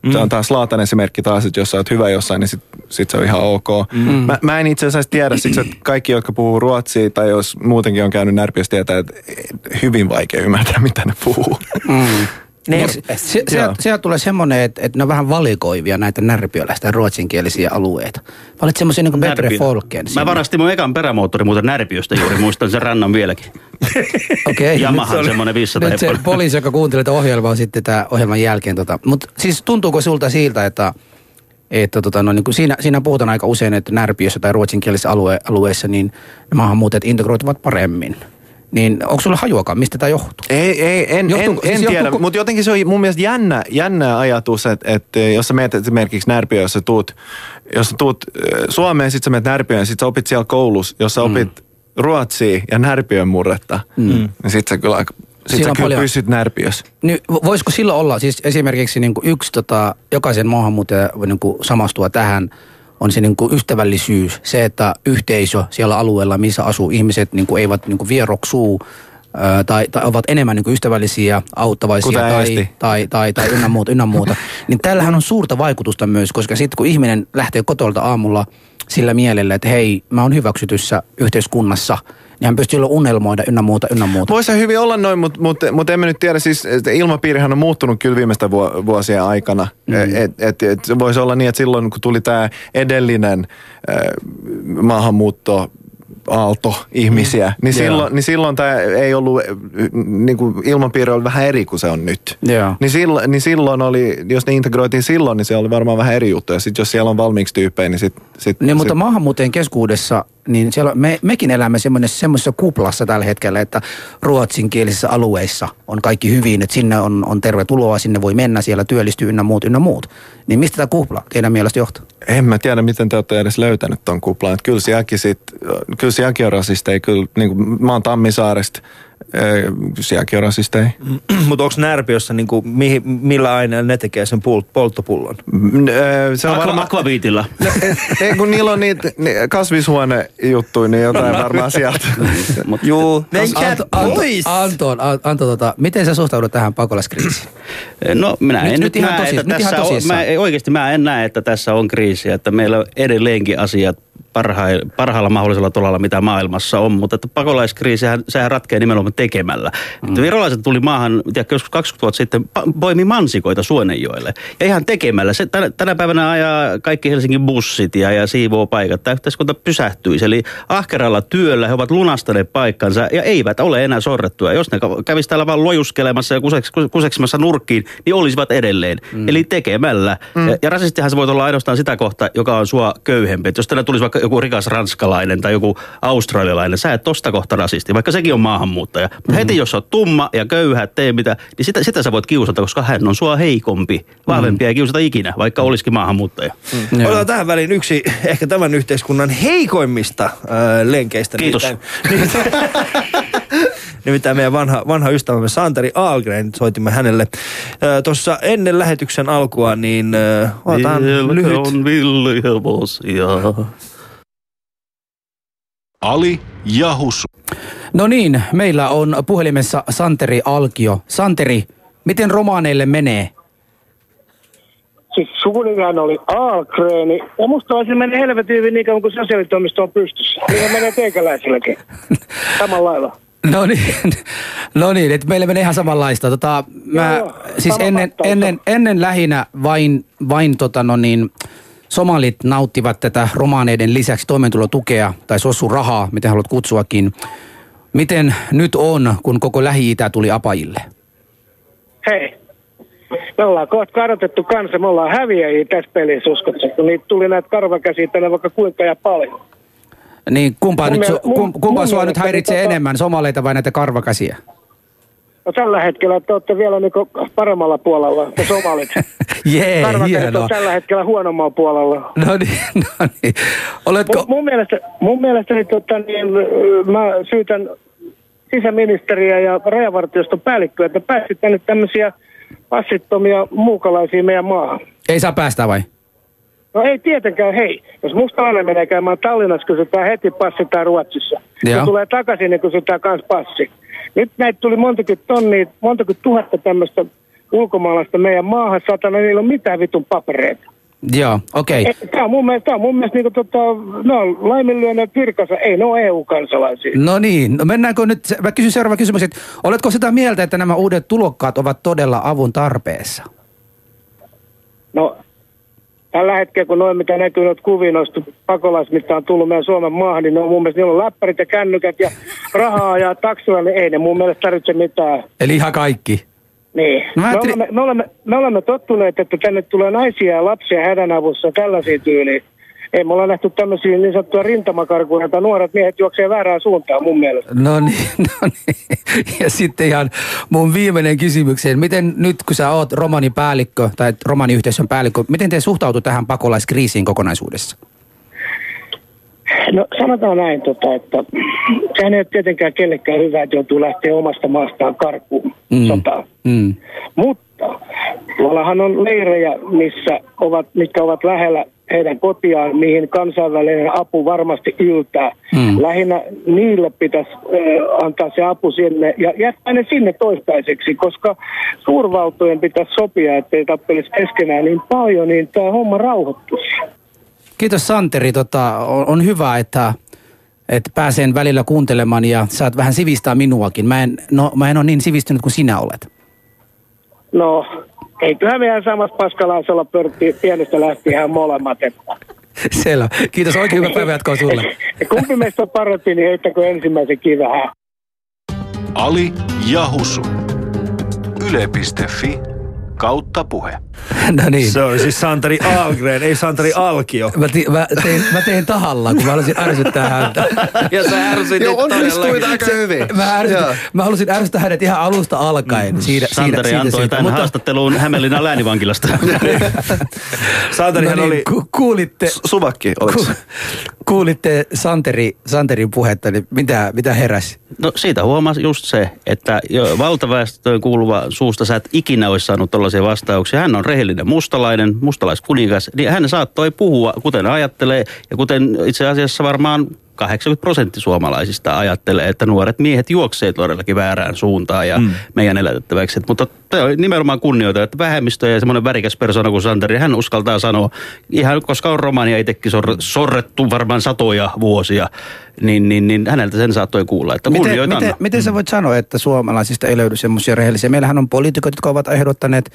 foodist. Se on taas Laatan esimerkki taas, että jos sä oot hyvä jossain, niin sit, sit se on ihan ok. Mm. Mä, mä en itse asiassa tiedä siksi, että kaikki, jotka puhuu ruotsia tai jos muutenkin on käynyt närpiössä, tietää, että hyvin vaikea ymmärtää, mitä ne puhuu. Niin, Se, se, tulee semmoinen, että, että ne on vähän valikoivia näitä närpiöläistä ruotsinkielisiä alueita. Valitse semmoisia niin kuin Betre. Folken. Mä varastin mun ekan perämoottori muuten Närpiöstä juuri, muistan sen rannan vieläkin. Okei. Yamahan semmoinen 500 Nyt se poliisi, joka kuuntelee tätä ohjelmaa sitten tämän ohjelman jälkeen. Tota. Mutta siis tuntuuko sulta siltä, että, että tota, no, niin kuin siinä, siinä puhutaan aika usein, että närpiössä tai ruotsinkielisessä alue, alueessa, niin ne maahanmuuttajat integroituvat paremmin. Niin onko sulla hajuakaan, mistä tämä johtuu? Ei, ei en, Johtuuko- en, en siis tiedä, johtuuko- mutta jotenkin se on mun mielestä jännä, jännä ajatus, että, että jos sä menet esimerkiksi Närpiöön, jos sä tuut, jos sä tuut äh, Suomeen, sit sä menet Närpiöön, sit sä opit siellä koulussa, jos sä opit ruotsia ja Närpiön murretta, mm. niin sit sä kyllä, aika- sit Siinä sä on kyllä paljon- pysyt Närpiössä. Niin, vo- voisiko silloin olla, siis esimerkiksi niin kuin yksi tota, jokaisen maahanmuuttaja niin kuin samastua tähän, on se niin kuin ystävällisyys, se, että yhteisö siellä alueella, missä asuu ihmiset, niin kuin eivät niin kuin vieroksuu, tai, tai ovat enemmän niin kuin ystävällisiä, auttavaisia Kuten tai, Eesti. tai, tai, tai ynnä muuta, ynnä muuta. Niin tällähän on suurta vaikutusta myös, koska sitten kun ihminen lähtee kotolta aamulla sillä mielellä, että hei, mä oon hyväksytyssä yhteiskunnassa, niin hän pystyy unelmoida ynnä muuta, ynnä muuta. Voisi hyvin olla noin, mutta mut, mut emme nyt tiedä, siis ilmapiirihän on muuttunut kyllä viimeisten vu- vuosien aikana. Mm. Et, et, et, se voisi olla niin, että silloin kun tuli tämä edellinen äh, maahanmuutto, aalto ihmisiä, niin, Joo. silloin, niin silloin tämä ei ollut, niin kuin ilmapiiri oli vähän eri kuin se on nyt. Niin silloin, niin silloin oli, jos ne integroitiin silloin, niin se oli varmaan vähän eri juttu. Ja sitten jos siellä on valmiiksi tyyppejä, niin sitten... Sit, Niin, mutta sit, maahanmuuttajien keskuudessa, niin siellä me, mekin elämme semmoisessa, kuplassa tällä hetkellä, että ruotsinkielisissä alueissa on kaikki hyvin, että sinne on, on tervetuloa, sinne voi mennä, siellä työllistyy ynnä muut, ynnä muut. Niin mistä tämä kupla teidän mielestä johtuu? En mä tiedä, miten te olette edes löytänyt ton kuplan. Kyllä sielläkin, sit, kyllä sielläkin on rasisteja. Kyllä, niin kuin, mä oon Tammisaaresta. Eh, Kyllä sielläkin on rasisteja. Mutta onko Närpiössä, niinku, mihin, millä aineella ne tekee sen pul- polttopulon? Mm, eh, Se on Aqua, varmaan... Aquaviitilla. Ei, kun niillä on niitä ni, kasvishuonejuttuja, niin jotain varmaan sieltä. Juu, Anto, Anto, Anton, An- Anto tota, miten sä suhtaudut tähän pakolaiskriisiin? No minä Nyt- en nyt näe, tosi- että nyt ihan tässä on, mä, ei- oikeasti mä en näe, että tässä on kriisiä, että meillä on edelleenkin asiat parhailla, parhaalla mahdollisella tolalla, mitä maailmassa on, mutta että pakolaiskriisihän sehän ratkeaa nimenomaan tekemällä. Mm. Että virolaiset tuli maahan, tiedätkö, joskus 20 vuotta sitten, poimi mansikoita Suonenjoelle. Ja ihan tekemällä. Se, tänä, tänä päivänä ajaa kaikki Helsingin bussit ja, ja siivoo paikat. Tämä yhteiskunta pysähtyisi. Eli ahkeralla työllä he ovat lunastaneet paikkansa ja eivät ole enää sorrettuja. Jos ne kävisi täällä vaan lojuskelemassa ja kuseks, kuseksimassa nurkkiin, niin olisivat edelleen. Mm. Eli tekemällä. Mm. Ja, ja rasistihan se voi olla ainoastaan sitä kohta, joka on sua köyhempi. Et jos tänne tulisi vaikka joku rikas ranskalainen tai joku australialainen, sä et tosta kohta rasisti, vaikka sekin on maahanmuuttaja. Mutta Mm. heti jos sä oot tumma ja köyhä, et tee mitä, niin sitä, sitä sä voit kiusata, koska hän on sua heikompi. Vahvempi mm. ei kiusata ikinä, vaikka olisikin maahanmuuttaja. Mm. Joo. Otetaan tähän väliin yksi ehkä tämän yhteiskunnan heikoimmista äh, lenkeistä. Kiitos. Nimittäin, nimittäin meidän vanha, vanha ystävämme Santeri Ahlgren, soitimme hänelle äh, tuossa ennen lähetyksen alkua, niin äh, otetaan lyhyt. on villihevosia. Ali ja Husu. No niin, meillä on puhelimessa Santeri Alkio. Santeri, Miten romaaneille menee? Siis sukunimihän oli Aalgreeni. Ja musta olisi mennyt helvetin hyvin niin kauan kuin sosiaalitoimisto on pystyssä. Niin menee teikäläisilläkin. Samalla lailla. No niin, no niin, että meillä menee ihan samanlaista. Tota, mä, Joo, siis ennen, vastaus. ennen, ennen lähinnä vain, vain tota no niin, somalit nauttivat tätä romaaneiden lisäksi toimeentulotukea tai sossurahaa, miten haluat kutsuakin. Miten nyt on, kun koko Lähi-Itä tuli apajille? Hei. Me ollaan kohta kadotettu kanssa, me ollaan häviäjiä tässä pelissä uskotko, kun niitä tuli näitä karvakäsiä tänne vaikka kuinka ja paljon. Niin kumpaa, Mun nyt, miele- su, mun- kum, kumpaa mun sua nyt häiritsee tota- enemmän, somaleita vai näitä karvakäsiä? No tällä hetkellä te olette vielä niinku paremmalla puolella, te somalit. Jee, hienoa. on tällä hetkellä huonommalla puolella. No niin, no niin. Oletko, Mun, mun, mielestä, mun mielestäni tota, niin, mä syytän sisäministeriä ja rajavartioston päällikköä, että pääsit tänne tämmöisiä passittomia muukalaisia meidän maahan. ei saa päästä vai? No ei tietenkään, hei. Jos mustalainen menee käymään Tallinnassa, kysytään heti passi tai Ruotsissa. Joo. Kun tulee takaisin, niin kysytään kans passi. Nyt näitä tuli montakin tonnia, montakin tuhatta tämmöistä ulkomaalaista meidän maahan. Satana, niillä on mitään vitun papereita. Joo, okei. Okay. Tämä on mun mielestä, on mun mielestä niinku tota, ne on laiminlyöneet virkansa. Ei, ne EU-kansalaisia. No niin, no mennäänkö nyt, mä kysyn seuraava kysymys, että oletko sitä mieltä, että nämä uudet tulokkaat ovat todella avun tarpeessa? No, tällä hetkellä, kun noin mitä näkyy noita kuvia noista pakolaisista, mitä on tullut meidän Suomen maahan, niin ne on mun mielestä, niillä on läppärit ja kännykät ja rahaa ja taksilla, niin ei ne mun mielestä tarvitse mitään. Eli ihan kaikki. Niin. No me, ajattelin- olemme, me, olemme, me olemme tottuneet, että tänne tulee naisia ja lapsia hädänavussa tällaisia tyyliin. Ei me ollaan nähty tämmöisiä niin sanottuja rintamakarkuja, että nuoret miehet juoksee väärään suuntaan mun mielestä. No niin, no niin. Ja sitten ihan mun viimeinen kysymykseen. Miten nyt, kun sä oot romanipäällikkö tai romaniyhteisön päällikkö, miten te suhtautuu tähän pakolaiskriisiin kokonaisuudessa? No sanotaan näin, tota, että sehän ei ole tietenkään kellekään hyvä, että joutuu lähteä omasta maastaan karkuun mm. sotaan. Mm. Mutta tuollahan on leirejä, missä ovat, mitkä ovat lähellä heidän kotiaan, mihin kansainvälinen apu varmasti yltää. Mm. Lähinnä niille pitäisi äh, antaa se apu sinne ja jättää ne sinne toistaiseksi, koska suurvaltojen pitäisi sopia, ettei tappelisi keskenään niin paljon, niin tämä homma rauhoittuisi. Kiitos Santeri, tota, on, on hyvä, että, että pääsen välillä kuuntelemaan ja saat vähän sivistää minuakin. Mä en, no, mä en ole niin sivistynyt kuin sinä olet. No, eiköhän meidän samassa paskalaisella pörtti pienestä lähtien ihan molemmat. Että. Selvä. Kiitos, oikein hyvää päivää jatkoa sulle. Kumpi meistä on parempi, niin heittäkö ensimmäisen kivään. Ali ja Husu. Yle.fi kautta puhe. No niin. Se oli siis Santeri Algren, ei Santeri Alkio. Mä, ti, mä, tein, mä tein tahallaan, kun mä halusin ärsyttää häntä. Ja sä ärsytit Joo, onnistuit todellakin. aika hyvin. Mä, ärsytin, Joo. mä halusin ärsyttää hänet ihan alusta alkaen. Siitä, Santeri siitä, antoi siitä, tämän Mutta, haastatteluun Hämeenlinnan läänivankilasta. Santerihan no niin, oli... ku, kuulitte, Suvakki, ku, kuulitte Santeri, Santerin puhetta, niin mitä, mitä heräsi? No siitä huomasi just se, että jo valtaväestöön kuuluva suusta sä et ikinä olisi saanut tällaisia vastauksia. Hän on rehellinen mustalainen, mustalaiskuningas, niin hän saattoi puhua kuten ajattelee ja kuten itse asiassa varmaan 80 prosenttia suomalaisista ajattelee, että nuoret miehet juoksee todellakin väärään suuntaan ja mm. meidän elätettäväksi. Et, mutta te on nimenomaan kunnioita, että vähemmistö ja semmoinen värikäs persona kuin Santeri, hän uskaltaa sanoa, ihan koska on romania itsekin sorre, sorrettu varmaan satoja vuosia, niin, niin, niin häneltä sen saattoi kuulla, että Miten, miten, miten sä voit sanoa, että suomalaisista ei löydy semmoisia rehellisiä? Meillähän on poliitikot, jotka ovat ehdottaneet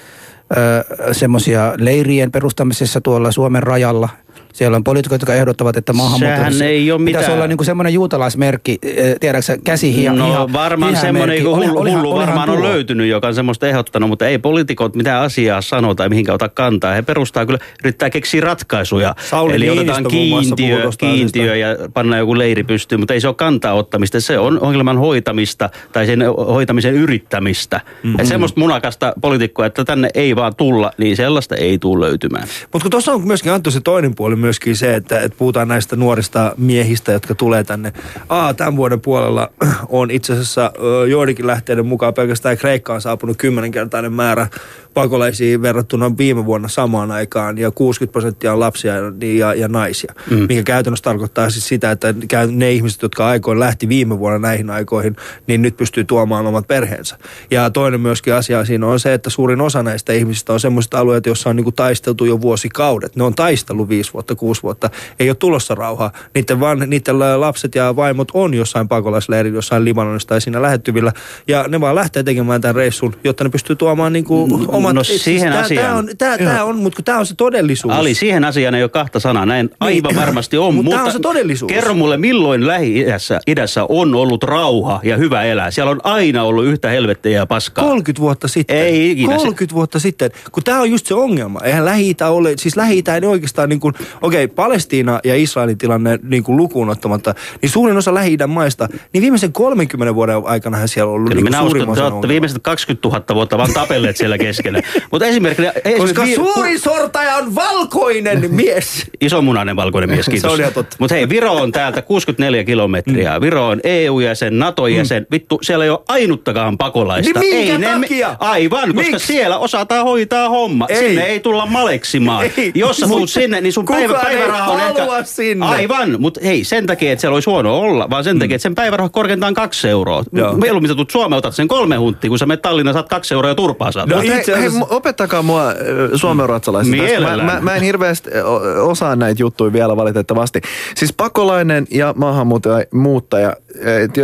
semmoisia leirien perustamisessa tuolla Suomen rajalla. Siellä on poliitikot, jotka ehdottavat, että maahanmuuttajille Sehän ei ole pitäisi mitään. olla niinku semmoinen juutalaismerkki, eh, tiedätkö käsi hiha, No hiha, varmaan semmoinen hullu, Olihan- olihan- hullu olihan varmaan on löytynyt, joka on semmoista ehdottanut, mutta ei poliitikot mitään asiaa sano tai mihinkä ota kantaa. He perustaa kyllä, yrittää keksiä ratkaisuja. Sauli Eli Niinistö otetaan kiintiö, kiintiö ja pannaan joku leiri pystyyn, mutta ei se ole kantaa ottamista. Se on ongelman hoitamista tai sen hoitamisen yrittämistä. Mm-hmm. Et semmoista munakasta poliitikkoa, että tänne ei vaan tulla, niin sellaista ei tule löytymään. Mutta kun tuossa on myöskin Antto se toinen puoli myöskin se, että, että puhutaan näistä nuorista miehistä, jotka tulee tänne. Aa, tämän vuoden puolella on itse asiassa joidenkin lähteiden mukaan pelkästään Kreikkaan saapunut kymmenenkertainen määrä pakolaisia verrattuna viime vuonna samaan aikaan ja 60 prosenttia on lapsia ja, ja naisia, mm. mikä käytännössä tarkoittaa siis sitä, että ne ihmiset, jotka aikoin lähti viime vuonna näihin aikoihin, niin nyt pystyy tuomaan omat perheensä. Ja toinen myöskin asia siinä on se, että suurin osa näistä ihmisistä on semmoiset alueet, joissa on niinku taisteltu jo vuosikaudet. Ne on taistellut viisi vuotta, kuusi vuotta. Ei ole tulossa rauhaa. Niiden, van, niiden lapset ja vaimot on jossain pakolaisleirillä, jossain Libanonissa tai siinä lähettyvillä. Ja ne vaan lähtee tekemään tämän reissun, jotta ne pystyy tuomaan niinku omat... no siis siihen tää, asiaan. Tää on, tää, tää on, mutta tämä on se todellisuus. Ali, siihen asiaan ei ole kahta sanaa. Näin aivan varmasti on. Mut tää on se todellisuus. Kerro mulle, milloin Lähi-idässä idässä on ollut rauha ja hyvä elää? Siellä on aina ollut yhtä helvettiä ja paskaa. 30 vuotta sitten. Ei ikinä. 30 vuotta sitten. Kun tämä on just se ongelma. Eihän lähi ole, siis lähi ei oikeastaan niin kuin, okei, okay, Palestiina ja Israelin tilanne niin kuin lukuun ottamatta, niin suurin osa lähi maista, niin viimeisen 30 vuoden aikana siellä on ollut Kyllä niin minä uskon, te olette viimeiset 20 000 vuotta vaan tapelleet siellä keskellä. Mutta esimerkiksi... Koska vi- suurin sortaja on valkoinen mies. Isomunainen valkoinen mies, Se kiitos. on ihan totta. Mutta hei, Viro on täältä 64 kilometriä. Mm. Viro on EU-jäsen, NATO-jäsen. Mm. Vittu, siellä ei ole ainuttakaan pakolaista. Niin minkä ei ne- takia? Aivan, koska Miksi? siellä osataan hoitaa homma. Ei. Sinne ei tulla maleksimaan. Ei. Jos sä tulet sinne, niin sun päivä, päiväraha on ehkä... sinne. Aivan, mutta hei, sen takia, että siellä olisi huono olla, vaan sen takia, että sen päiväraha korkeintaan kaksi euroa. Mm. Mieluummin sä tulet Suomeen, otat sen kolme hunttia, kun sä menet Tallinnaan, saat kaksi euroa ja turpaa saat. No itse hei, opettakaa mua äh, suomenruotsalaisista. Mä, mä, mä en hirveästi o- osaa näitä juttuja vielä valitettavasti. Siis pakolainen ja maahanmuuttaja,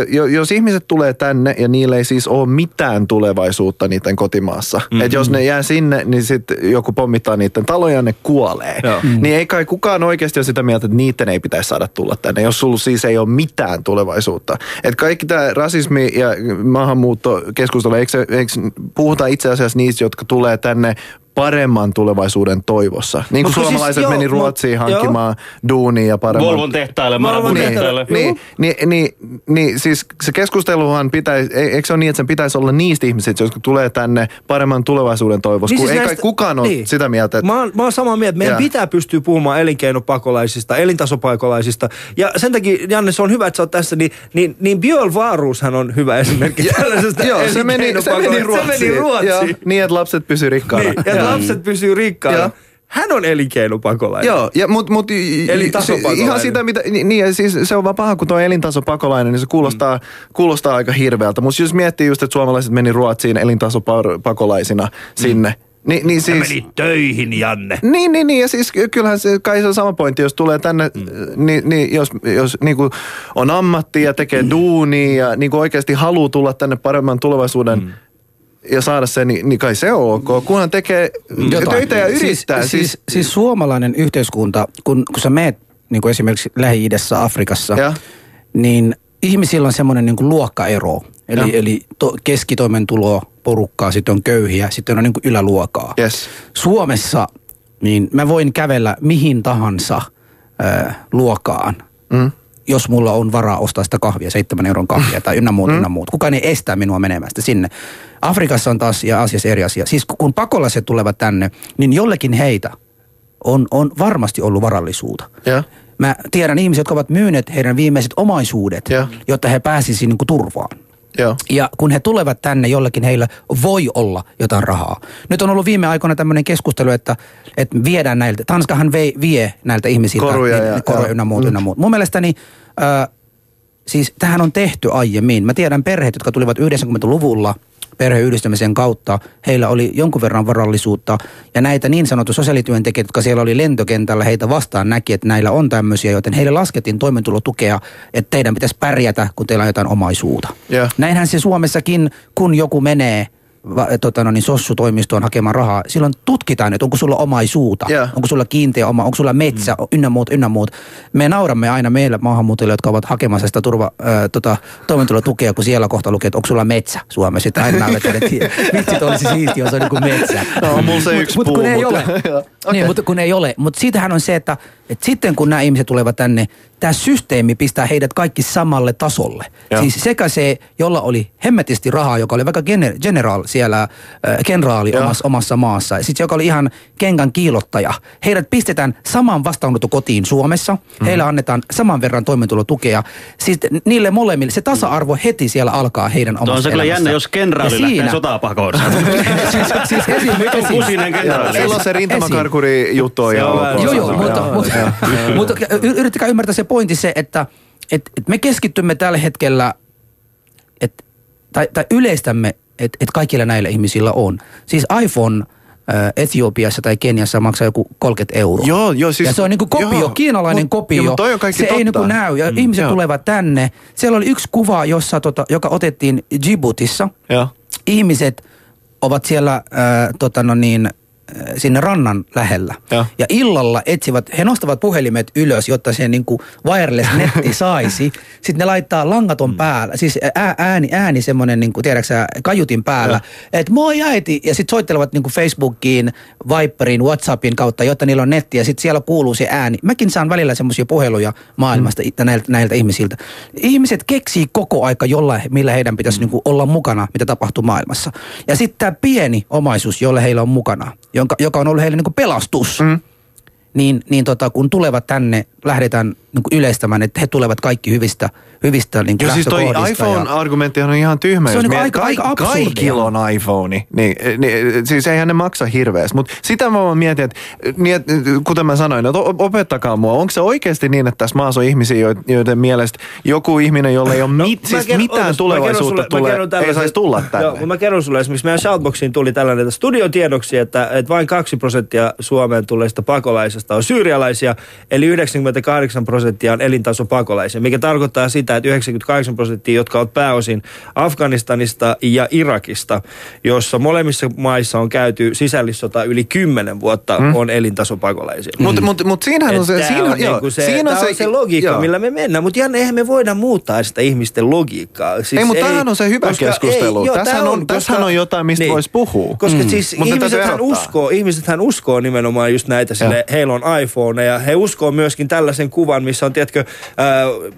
jo- jos ihmiset tulee tänne ja niillä ei siis ole mitään tulevaisuutta niiden kotimaassa. Mm-hmm. Että jos ne jää sinne, niin sitten joku pommittaa niiden taloja ja ne kuolee. Joo. Mm-hmm. Niin ei kai kukaan oikeasti ole sitä mieltä, että niiden ei pitäisi saada tulla tänne, jos sulla siis ei ole mitään tulevaisuutta. Et kaikki tämä rasismi ja maahanmuuttokeskustelu, eikö, se- eikö puhutaan itse asiassa niistä, jotka tulee tänne paremman tulevaisuuden toivossa. Niin kuin siis suomalaiset joo, meni mut- Ruotsiin joo. hankkimaan duunia ja paremman... Volvon tehtaille, Volvon Niin, tehtaille. niin, niin, niin, niin, siis se keskusteluhan pitäisi, ei- eikö se ole niin, että sen pitäisi olla niistä ihmisistä, jotka tulee tänne paremman tulevaisuuden toivossa, niin kun siis ei näistä- kai kukaan ole sitä mieltä, että... Mä oon, mä oon samaa mieltä. Meidän Joo. pitää pystyä puhumaan elinkeinopakolaisista, elintasopakolaisista. Ja sen takia, Janne, se on hyvä, että sä oot tässä. Niin, niin, niin Björn Waruushan on hyvä esimerkki tällaisesta Joo, se meni, se meni. Ruotsiin. Se meni Ruotsiin. Joo, niin, että lapset pysyy rikkaana. Niin, Joo. Lapset pysyy rikkaana. Joo. Hän on elinkeinopakolainen. Joo, ja, mut, mut, Eli tasopakolainen. Ihan sitä, mitä, niin, niin, siis se on vaan paha, kun tuo elintasopakolainen, niin se kuulostaa, mm. kuulostaa aika hirveältä. Mutta jos miettii just, että suomalaiset meni Ruotsiin elintasopakolaisina sinne, niin, niin Se siis... meni töihin, Janne. Niin, niin, niin, ja siis ky- kyllähän se, kai se on sama pointti, jos tulee tänne, mm. niin, niin jos, jos niin kuin on ammatti ja tekee mm. duunia ja niin kuin oikeasti haluaa tulla tänne paremman tulevaisuuden mm. Ja saada sen, niin, niin kai se on ok, kunhan tekee Jotain. töitä ja yrittää. Siis, siis, siis suomalainen yhteiskunta, kun, kun sä meet niin kuin esimerkiksi Lähi-idässä, Afrikassa, Ja. niin ihmisillä on semmoinen niin kuin luokkaero. Eli, Ja. eli to, keskitoimentulo porukkaa, sitten on köyhiä, sitten on niin kuin yläluokkaa. Yes. Suomessa niin mä voin kävellä mihin tahansa äh, luokaan, Mm. Jos mulla on varaa ostaa sitä kahvia, seitsemän euron kahvia tai ynnä muut, ynnä muut. Kukaan ei estää minua menemästä sinne. Afrikassa on taas ja Aasiassa eri asia. Siis kun pakolaiset tulevat tänne, niin jollekin heitä on, on varmasti ollut varallisuutta. Ja. Mä tiedän ihmisiä, jotka ovat myyneet heidän viimeiset omaisuudet, Joo. jotta he pääsisivät niin turvaan. Joo. Ja kun he tulevat tänne, jollekin heillä voi olla jotain rahaa. Nyt on ollut viime aikoina tämmöinen keskustelu, että, että viedään näiltä, Tanskahan vei, vie näiltä ihmisiltä Koruja niin- ja- koruja ynnä muut, ynnä muut. Mun mielestäni, äh, siis tähän on tehty aiemmin. Mä tiedän perheet, jotka tulivat 90-luvulla perheyhdistämisen kautta, heillä oli jonkun verran varallisuutta ja näitä niin sanottu sosiaalityöntekijät, jotka siellä oli lentokentällä, heitä vastaan näki, että näillä on tämmöisiä, joten heille laskettiin toimeentulotukea, että teidän pitäisi pärjätä, kun teillä on jotain omaisuutta. Joo. Näinhän se Suomessakin, kun joku menee tota, no niin, sossutoimistoon hakemaan rahaa, silloin tutkitaan, että onko sulla omaisuutta, Joo. onko sulla kiinteä oma, onko sulla metsä, mm. ynnä muut, ynnä muut. Me nauramme aina meillä maahanmuuttajille, jotka ovat hakemassa sitä turva, äh, tota, toimeentulotukea, kun siellä kohta lukee, että onko sulla metsä Suomessa. Sitten aina nauretaan, että vitsit olisi siistiä, jos on niin kuin metsä. No, on mulla se Mut- yksi mut puu, kun ei mutta- ole. Joo. Niin, mutta kun ei ole. Mutta siitähän on se, että, että sitten kun nämä ihmiset tulevat tänne, tämä systeemi pistää heidät kaikki samalle tasolle. Joo. Siis sekä se, jolla oli hemmetisti rahaa, joka oli vaikka gener- general siellä, äh, kenraali omassa, omassa maassa, ja sitten joka oli ihan kengän kiilottaja. Heidät pistetään saman vastaanottokotiin Suomessa, mm. heille annetaan saman verran toimeentulotukea. Siis niille molemmille, se tasa-arvo heti siellä alkaa heidän omassa Tuo on se kyllä jännä, jos kenraali Ja lähtee siinä- sotaa pakoon. siis, siis esim, esim. Silloin se rintamakarkuri juttu on Joo, joo, mutta, mutta, mutta yrittäkää ymmärtää se pointti se, että et, et me keskittymme tällä hetkellä, et, tai, tai yleistämme, että et kaikilla näillä ihmisillä on. Siis iPhone äh, Etiopiassa tai Keniassa maksaa joku 30 euroa. Joo, joo, siis- ja se on niinku kopio, joo. kiinalainen Mut- kopio. joo, toi on kaikki se ei totta. niinku näy ja Mm, ihmiset joo. tulevat tänne. Siellä oli yksi kuva, jossa, tota, joka otettiin Djiboutissa Joo. ihmiset ovat siellä äh, tota no niin, sinne rannan lähellä. Joo. Ja illalla etsivät, he nostavat puhelimet ylös, jotta se niinku wireless netti saisi. Sitten ne laittaa langaton päällä, siis ää, ääni, ääni semmoinen, niinku, tiedätkö sä, kajutin päällä. Että moi äiti, ja sitten soittelevat niinku Facebookiin, Viperin, Whatsappin kautta, jotta niillä on netti, ja sitten siellä kuuluu se ääni. Mäkin saan välillä semmoisia puheluja maailmasta mm. näiltä, näiltä ihmisiltä. Ihmiset keksii koko aika jollain, millä heidän pitäisi niinku olla mukana, mitä tapahtuu maailmassa. Ja sitten tämä pieni omaisuus, jolle heillä on mukana, jonka, joka on ollut heille niinku pelastus. Mm niin, niin tota, kun tulevat tänne, lähdetään niin kuin yleistämään, että he tulevat kaikki hyvistä, hyvistä niin Joo, siis toi iPhone-argumenttihan on ihan tyhmä. Se on miet- aika- aika absurdia. Kaikilla on iPhone. Niin, niin, siis eihän ne maksa hirveästi. Mutta sitä mä vaan mietin, että niin, kuten mä sanoin, että opettakaa mua. Onko se oikeasti niin, että tässä maassa on ihmisiä, joiden- joiden mielestä joku ihminen, jolla ei ole mit, No, Mä siis kerron- mitään mä tulevaisuutta sulle- tulee, ei saisi tulla tänne? Joo, mä kerron sulle esimerkiksi meidän Shoutboxiin tuli tällainen että studiotiedoksi, että, että vain 2 prosenttia Suomeen tulleista pakolaisista on syyrialaisia, eli 98 prosenttia on elintasopakolaisia, mikä tarkoittaa sitä, että 98 prosenttia, jotka ovat pääosin Afganistanista ja Irakista, jossa molemmissa maissa on käyty sisällissota yli 10 vuotta, mm. on elintasopakolaisia. Mutta mut, mut siinähän on se, siinä, on, joo, niinku se, siinä tää on se logiikka, joo. millä me mennään. Mutta Janne, eihän me voida muuttaa sitä ihmisten logiikkaa. Siis Ei, mutta tämähän on se hyvä keskustelu. joo, Tässähän tää on- tässähän on jotain, mistä vois puhua. Koska Mm. siis Mutta täytyy ihmisethän uskoo, ihmisethän uskoo nimenomaan just näitä, sille, heillä on iPhone ja he uskoo myöskin tällaisen kuvan, missä on, tiedätkö,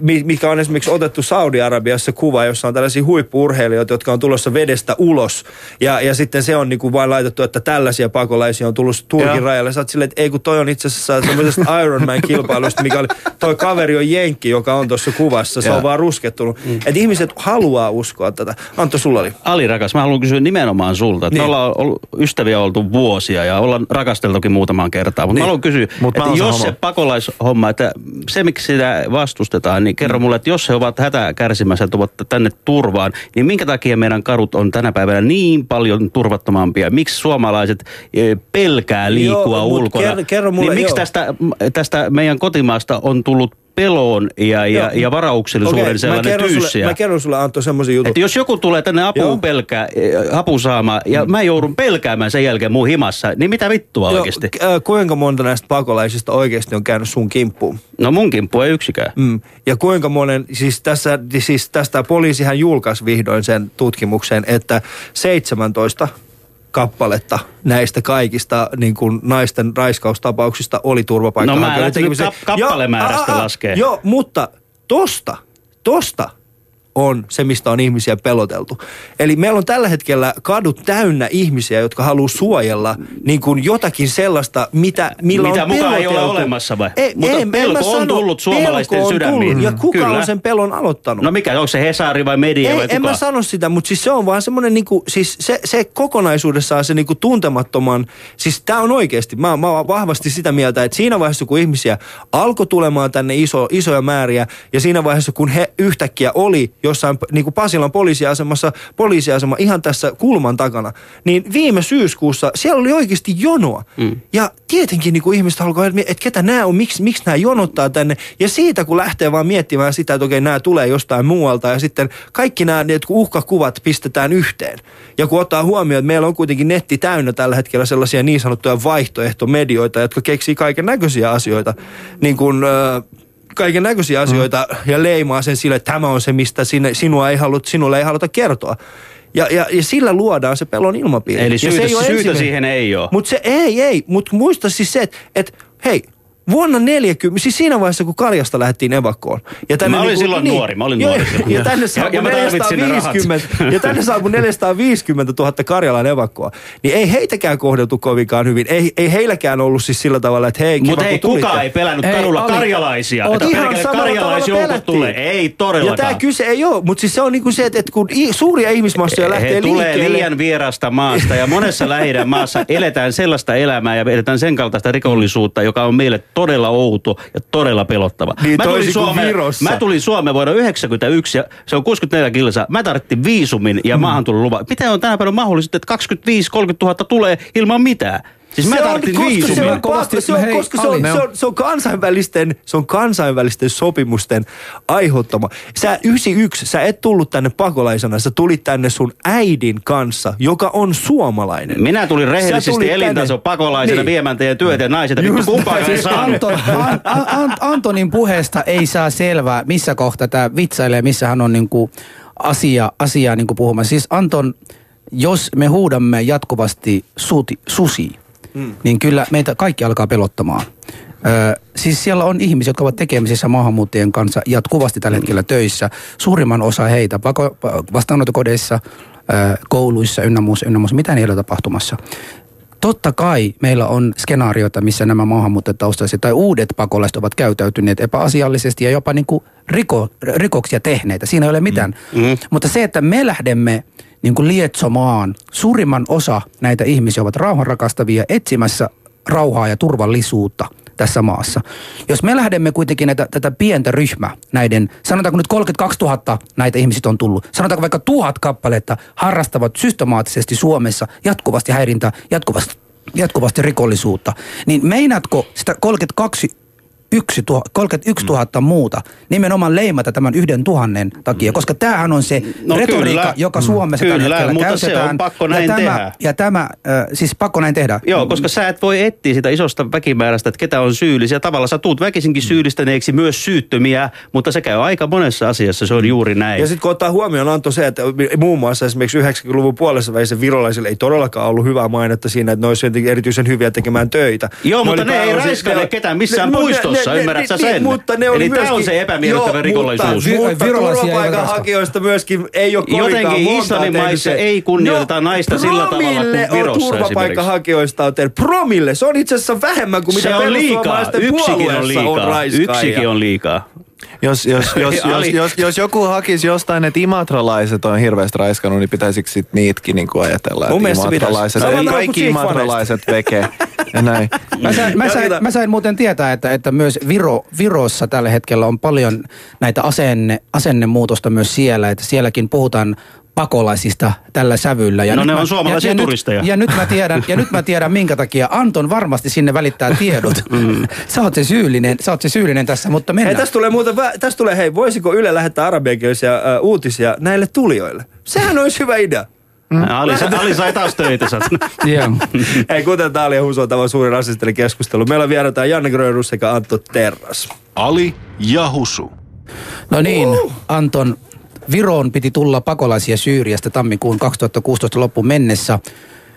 mi- mikä on esimerkiksi otettu Saudi-Arabiassa kuva, jossa on tällaisia huippuurheilijoita, jotka on tulossa vedestä ulos. Ja, ja sitten se on niinku vain laitettu, että tällaisia pakolaisia on tullut Turkin Joo. rajalle. Sä oot silleen, että ei kun toi on itse asiassa semmoisesta Ironman-kilpailusta, mikä oli, toi kaveri on Jenkki, joka on tuossa kuvassa. Se Joo. on vaan ruskettunut. Mm. Että ihmiset haluaa uskoa tätä. Antto, sulla oli. Ali rakas, mä haluan kysyä nimenomaan sulta. Että Niin. Me ollaan ollut, ystäviä oltu vuosia ja ollaan rakasteltukin muutamaan kertaan. Mutta Niin. mä haluan kysyä, Mut että jos se pakolaishomma, että se miksi sitä vastustetaan, niin kerro mulle, että jos he ovat hätää kärsimässä, ovat tänne turvaan, niin minkä takia meidän kadut on tänä päivänä niin paljon turvattomampia? Miksi suomalaiset eh, pelkää liikkua Joo, ulkona? kerro- kerro mulle, niin miksi joo. tästä, tästä meidän kotimaasta on tullut peloon ja, ja, Joo. ja varauksellisuuden mä sellainen sulle, tyyssiä? mä kerron sulle Antto semmoisen jutun. Että jos joku tulee tänne Joo. apuun pelkää, eh, apuun saamaan, ja mä joudun pelkäämään sen jälkeen mun himassa, niin mitä vittua oikeasti? k- äh, kuinka monta näistä pakolaisista oikeasti on käynyt sun kimppuun? No mun kimppu ei yksikään. Mm. Ja kuinka monen, siis, tässä, siis tästä poliisihan julkaisi vihdoin sen tutkimuksen, että 17 kappaletta näistä kaikista niin kuin naisten raiskaustapauksista oli turvapaikkaa. No mä kap- kappalemäärästä Joo, a- a- laskee. Joo, mutta tosta, tosta on se, mistä on ihmisiä peloteltu. Eli meillä on tällä hetkellä kadut täynnä ihmisiä, jotka haluaa suojella niin kuin jotakin sellaista, mitä, millä Mitä on mukaan ei ole olemassa vai? Ei, Mutta ei, en pelko on sano, tullut suomalaisten pelko on sydämiin. tullut. Ja kuka kyllä. on sen pelon aloittanut? No mikä, onko se Hesari vai media ei, vai en kuka? mä sano sitä, mutta siis se on vaan semmoinen niinku, siis se, se kokonaisuudessaan se niinku tuntemattoman, siis tää on oikeasti, mä, mä oon vahvasti sitä mieltä, että siinä vaiheessa kun ihmisiä alkoi tulemaan tänne iso, isoja määriä ja siinä vaiheessa kun he yhtäkkiä oli jossain niinku Pasilan poliisiasemassa, poliisiasema ihan tässä kulman takana, niin viime syyskuussa siellä oli oikeasti jonoa. Mm. Ja tietenkin niinku ihmiset alkoi, että et ketä nämä on, miksi, miksi nämä jonottaa tänne. Ja siitä kun lähtee vaan miettimään sitä, että okei nämä tulee jostain muualta ja sitten kaikki nämä ne uhkakuvat pistetään yhteen. Ja kun ottaa huomioon, että meillä on kuitenkin netti täynnä tällä hetkellä sellaisia niin sanottuja vaihtoehtomedioita, jotka keksii kaiken näköisiä asioita, niin kuin... Äh, kaiken näköisiä asioita mm. ja leimaa sen sille, että tämä on se, mistä sinne, sinua ei halut, sinulle ei haluta kertoa. Ja, ja, ja sillä luodaan se pelon ilmapiiri. Eli ja syytä, ei syytä siihen ei ole. Mutta se ei, ei. Mutta muista siis se, että et, hei, Vuonna 40, siis siinä vaiheessa, kun Karjasta lähdettiin evakkoon. Ja Mä olin niinku- silloin nuori, mä olin nuori silloin. Ja tänne Ja- saapui ja mä tarvitsin ne rahat. 450, ja tänne saapui 450 000 Karjalan evakkoa. Niin ei heitäkään kohdeltu kovinkaan hyvin. Ei, ei heilläkään ollut siis sillä tavalla, että hei, Mutta ei kun tulitte. kukaan ei pelännyt Ei, kadulla Ali, karjalaisia. Että Ihan karjalaisjoukot tulee. Ei Ja todellakaan. tämä kyse ei ole, mutta siis se on niinku se, että, että kun suuria ihmismassoja lähtee He tulee liikkeelle... liian vierasta maasta ja monessa lähi maassa eletään sellaista elämää ja eletään sen kaltaista rikollisuutta, joka on meille todella outo ja todella pelottava. Niin mä, tulin Suomeen, Virossa. mä tulin Suomeen vuonna 1991 ja se on 64 kilsaa. Mä tarvittiin viisumin ja maahantuloluvan. Mitä on tänä päivänä mahdollista, että 25-30 000 tulee ilman mitään? Siis mä Se on, koska se on, pakko, se on, Hei, koska se on, se, on, se, on kansainvälisten, se on kansainvälisten sopimusten aiheuttama. Sä 91, sä et tullut tänne pakolaisena, sä tulit tänne sun äidin kanssa, joka on suomalainen. Minä tulin rehellisesti elintaso tänne- pakolaisena Niin. viemään teidän työtä ja naiset. Vittu kumpaakaan näin. ei Siis. Anton, An, An, An, Antonin puheesta ei saa selvää, missä kohta tämä vitsailee, missä hän on niinku asia, asiaa niinku puhumassa. Siis Anton, jos me huudamme jatkuvasti suti, susi, mm. niin kyllä meitä kaikki alkaa pelottamaan. Ö, siis siellä on ihmisiä, jotka ovat tekemisissä maahanmuuttajien kanssa jatkuvasti tällä hetkellä töissä. Suurimman osa heitä pako- vastaanottokodeissa, kouluissa ynnä muussa, ynnä muussa. Mitä niillä on tapahtumassa? Totta kai meillä on skenaarioita, missä nämä maahanmuuttajataustaiset tai uudet pakolaiset ovat käytäytyneet epäasiallisesti ja jopa niin kuin riko, rikoksia tehneitä. Siinä ei ole mitään. Mm. Mutta se, että me lähdemme niin kuin lietsomaan, suurimman osa näitä ihmisiä ovat rauhanrakastavia etsimässä rauhaa ja turvallisuutta tässä maassa. Jos me lähdemme kuitenkin näitä, tätä pientä ryhmää, näiden, sanotaanko nyt 32 000 näitä ihmisiä on tullut, sanotaanko vaikka tuhat kappaletta harrastavat systemaattisesti Suomessa jatkuvasti häirintää, jatkuvasti, jatkuvasti rikollisuutta, niin meinaatko sitä 32 yksi tuha, 31 000 muuta nimenomaan leimata tämän yhden tuhannen takia, koska tämähän on se No retoriikka, kyllä. joka Suomessa Kyllä, tällä hetkellä mutta se on käytetään. pakko ja näin tämä, tehdä. Ja tämä, äh, siis pakko näin tehdä. Joo, koska sä et voi etsiä sitä isosta väkimäärästä, että ketä on syyllisiä. Tavallaan sä tuut väkisinkin syyllistäneeksi myös syyttömiä, mutta se käy aika monessa asiassa, se on juuri näin. Ja sitten kun ottaa huomioon Anto se, että muun muassa esimerkiksi 90-luvun puolessa välissä virolaisille ei todellakaan ollut hyvää mainetta siinä, että ne olisivat erityisen hyviä tekemään töitä. Joo, mutta oli ne ei raiskaile ne- ketään missään ne- puistossa, ymmärrät sä sen? Mutta ne Eli oli tää on myöskin- se epämiellyttävä Joo, rikollisuus. Mutta, mutta turvapaikanhakijoista myöskin ei ole kovinkaan Jotenkin montaa Islannin tehnyt maissa se. ei kunnioiteta naista sillä tavalla kuin Virossa turvapaikanhakijoista on tehnyt. Promille, se on itse asiassa vähemmän kuin mitä se perussuomalaisten Yksikin on puolueessa on liikaa. raiskaajia. Yksikin on liikaa. Jos, jos, jos, jos, jos, jos joku hakisi jostain, että imatralaiset on hirveästi raiskannut, niin pitäisikö sit niitäkin niin kuin ajatella, että imatralaiset, ei kaikki imatralaiset veke ja näin. Mä sain, mä, sain, mä sain muuten tietää, että, että myös Viro, Virossa tällä hetkellä on paljon näitä asenne, asennemuutosta myös siellä, että sielläkin puhutaan pakolaisista tällä sävyllä. Ja No nyt ne mä- on suomalaisia ja, ja turisteja. Nyt, ja, nyt mä tiedän, ja nyt mä tiedän, minkä takia Anton varmasti sinne välittää tiedot. Mm. sä, oot se syyllinen, sä oot se syyllinen tässä, mutta Hei, mennään. tästä tulee muuten, vä- tästä tulee, hei, voisiko Yle lähettää arabiankielisiä äh, uutisia näille tulijoille? Sehän olisi hyvä idea. Ali, Ali sai taas töitä. sä Joo. Hei, kuten Taali ja Huso, tämä on suuri rasistinen keskustelu. Meillä on vieraita Janne Grönrus sekä Antto Terras. Ali ja Husu. No niin, Anton, Viroon piti tulla pakolaisia Syyriasta tammikuun 2016 loppuun mennessä.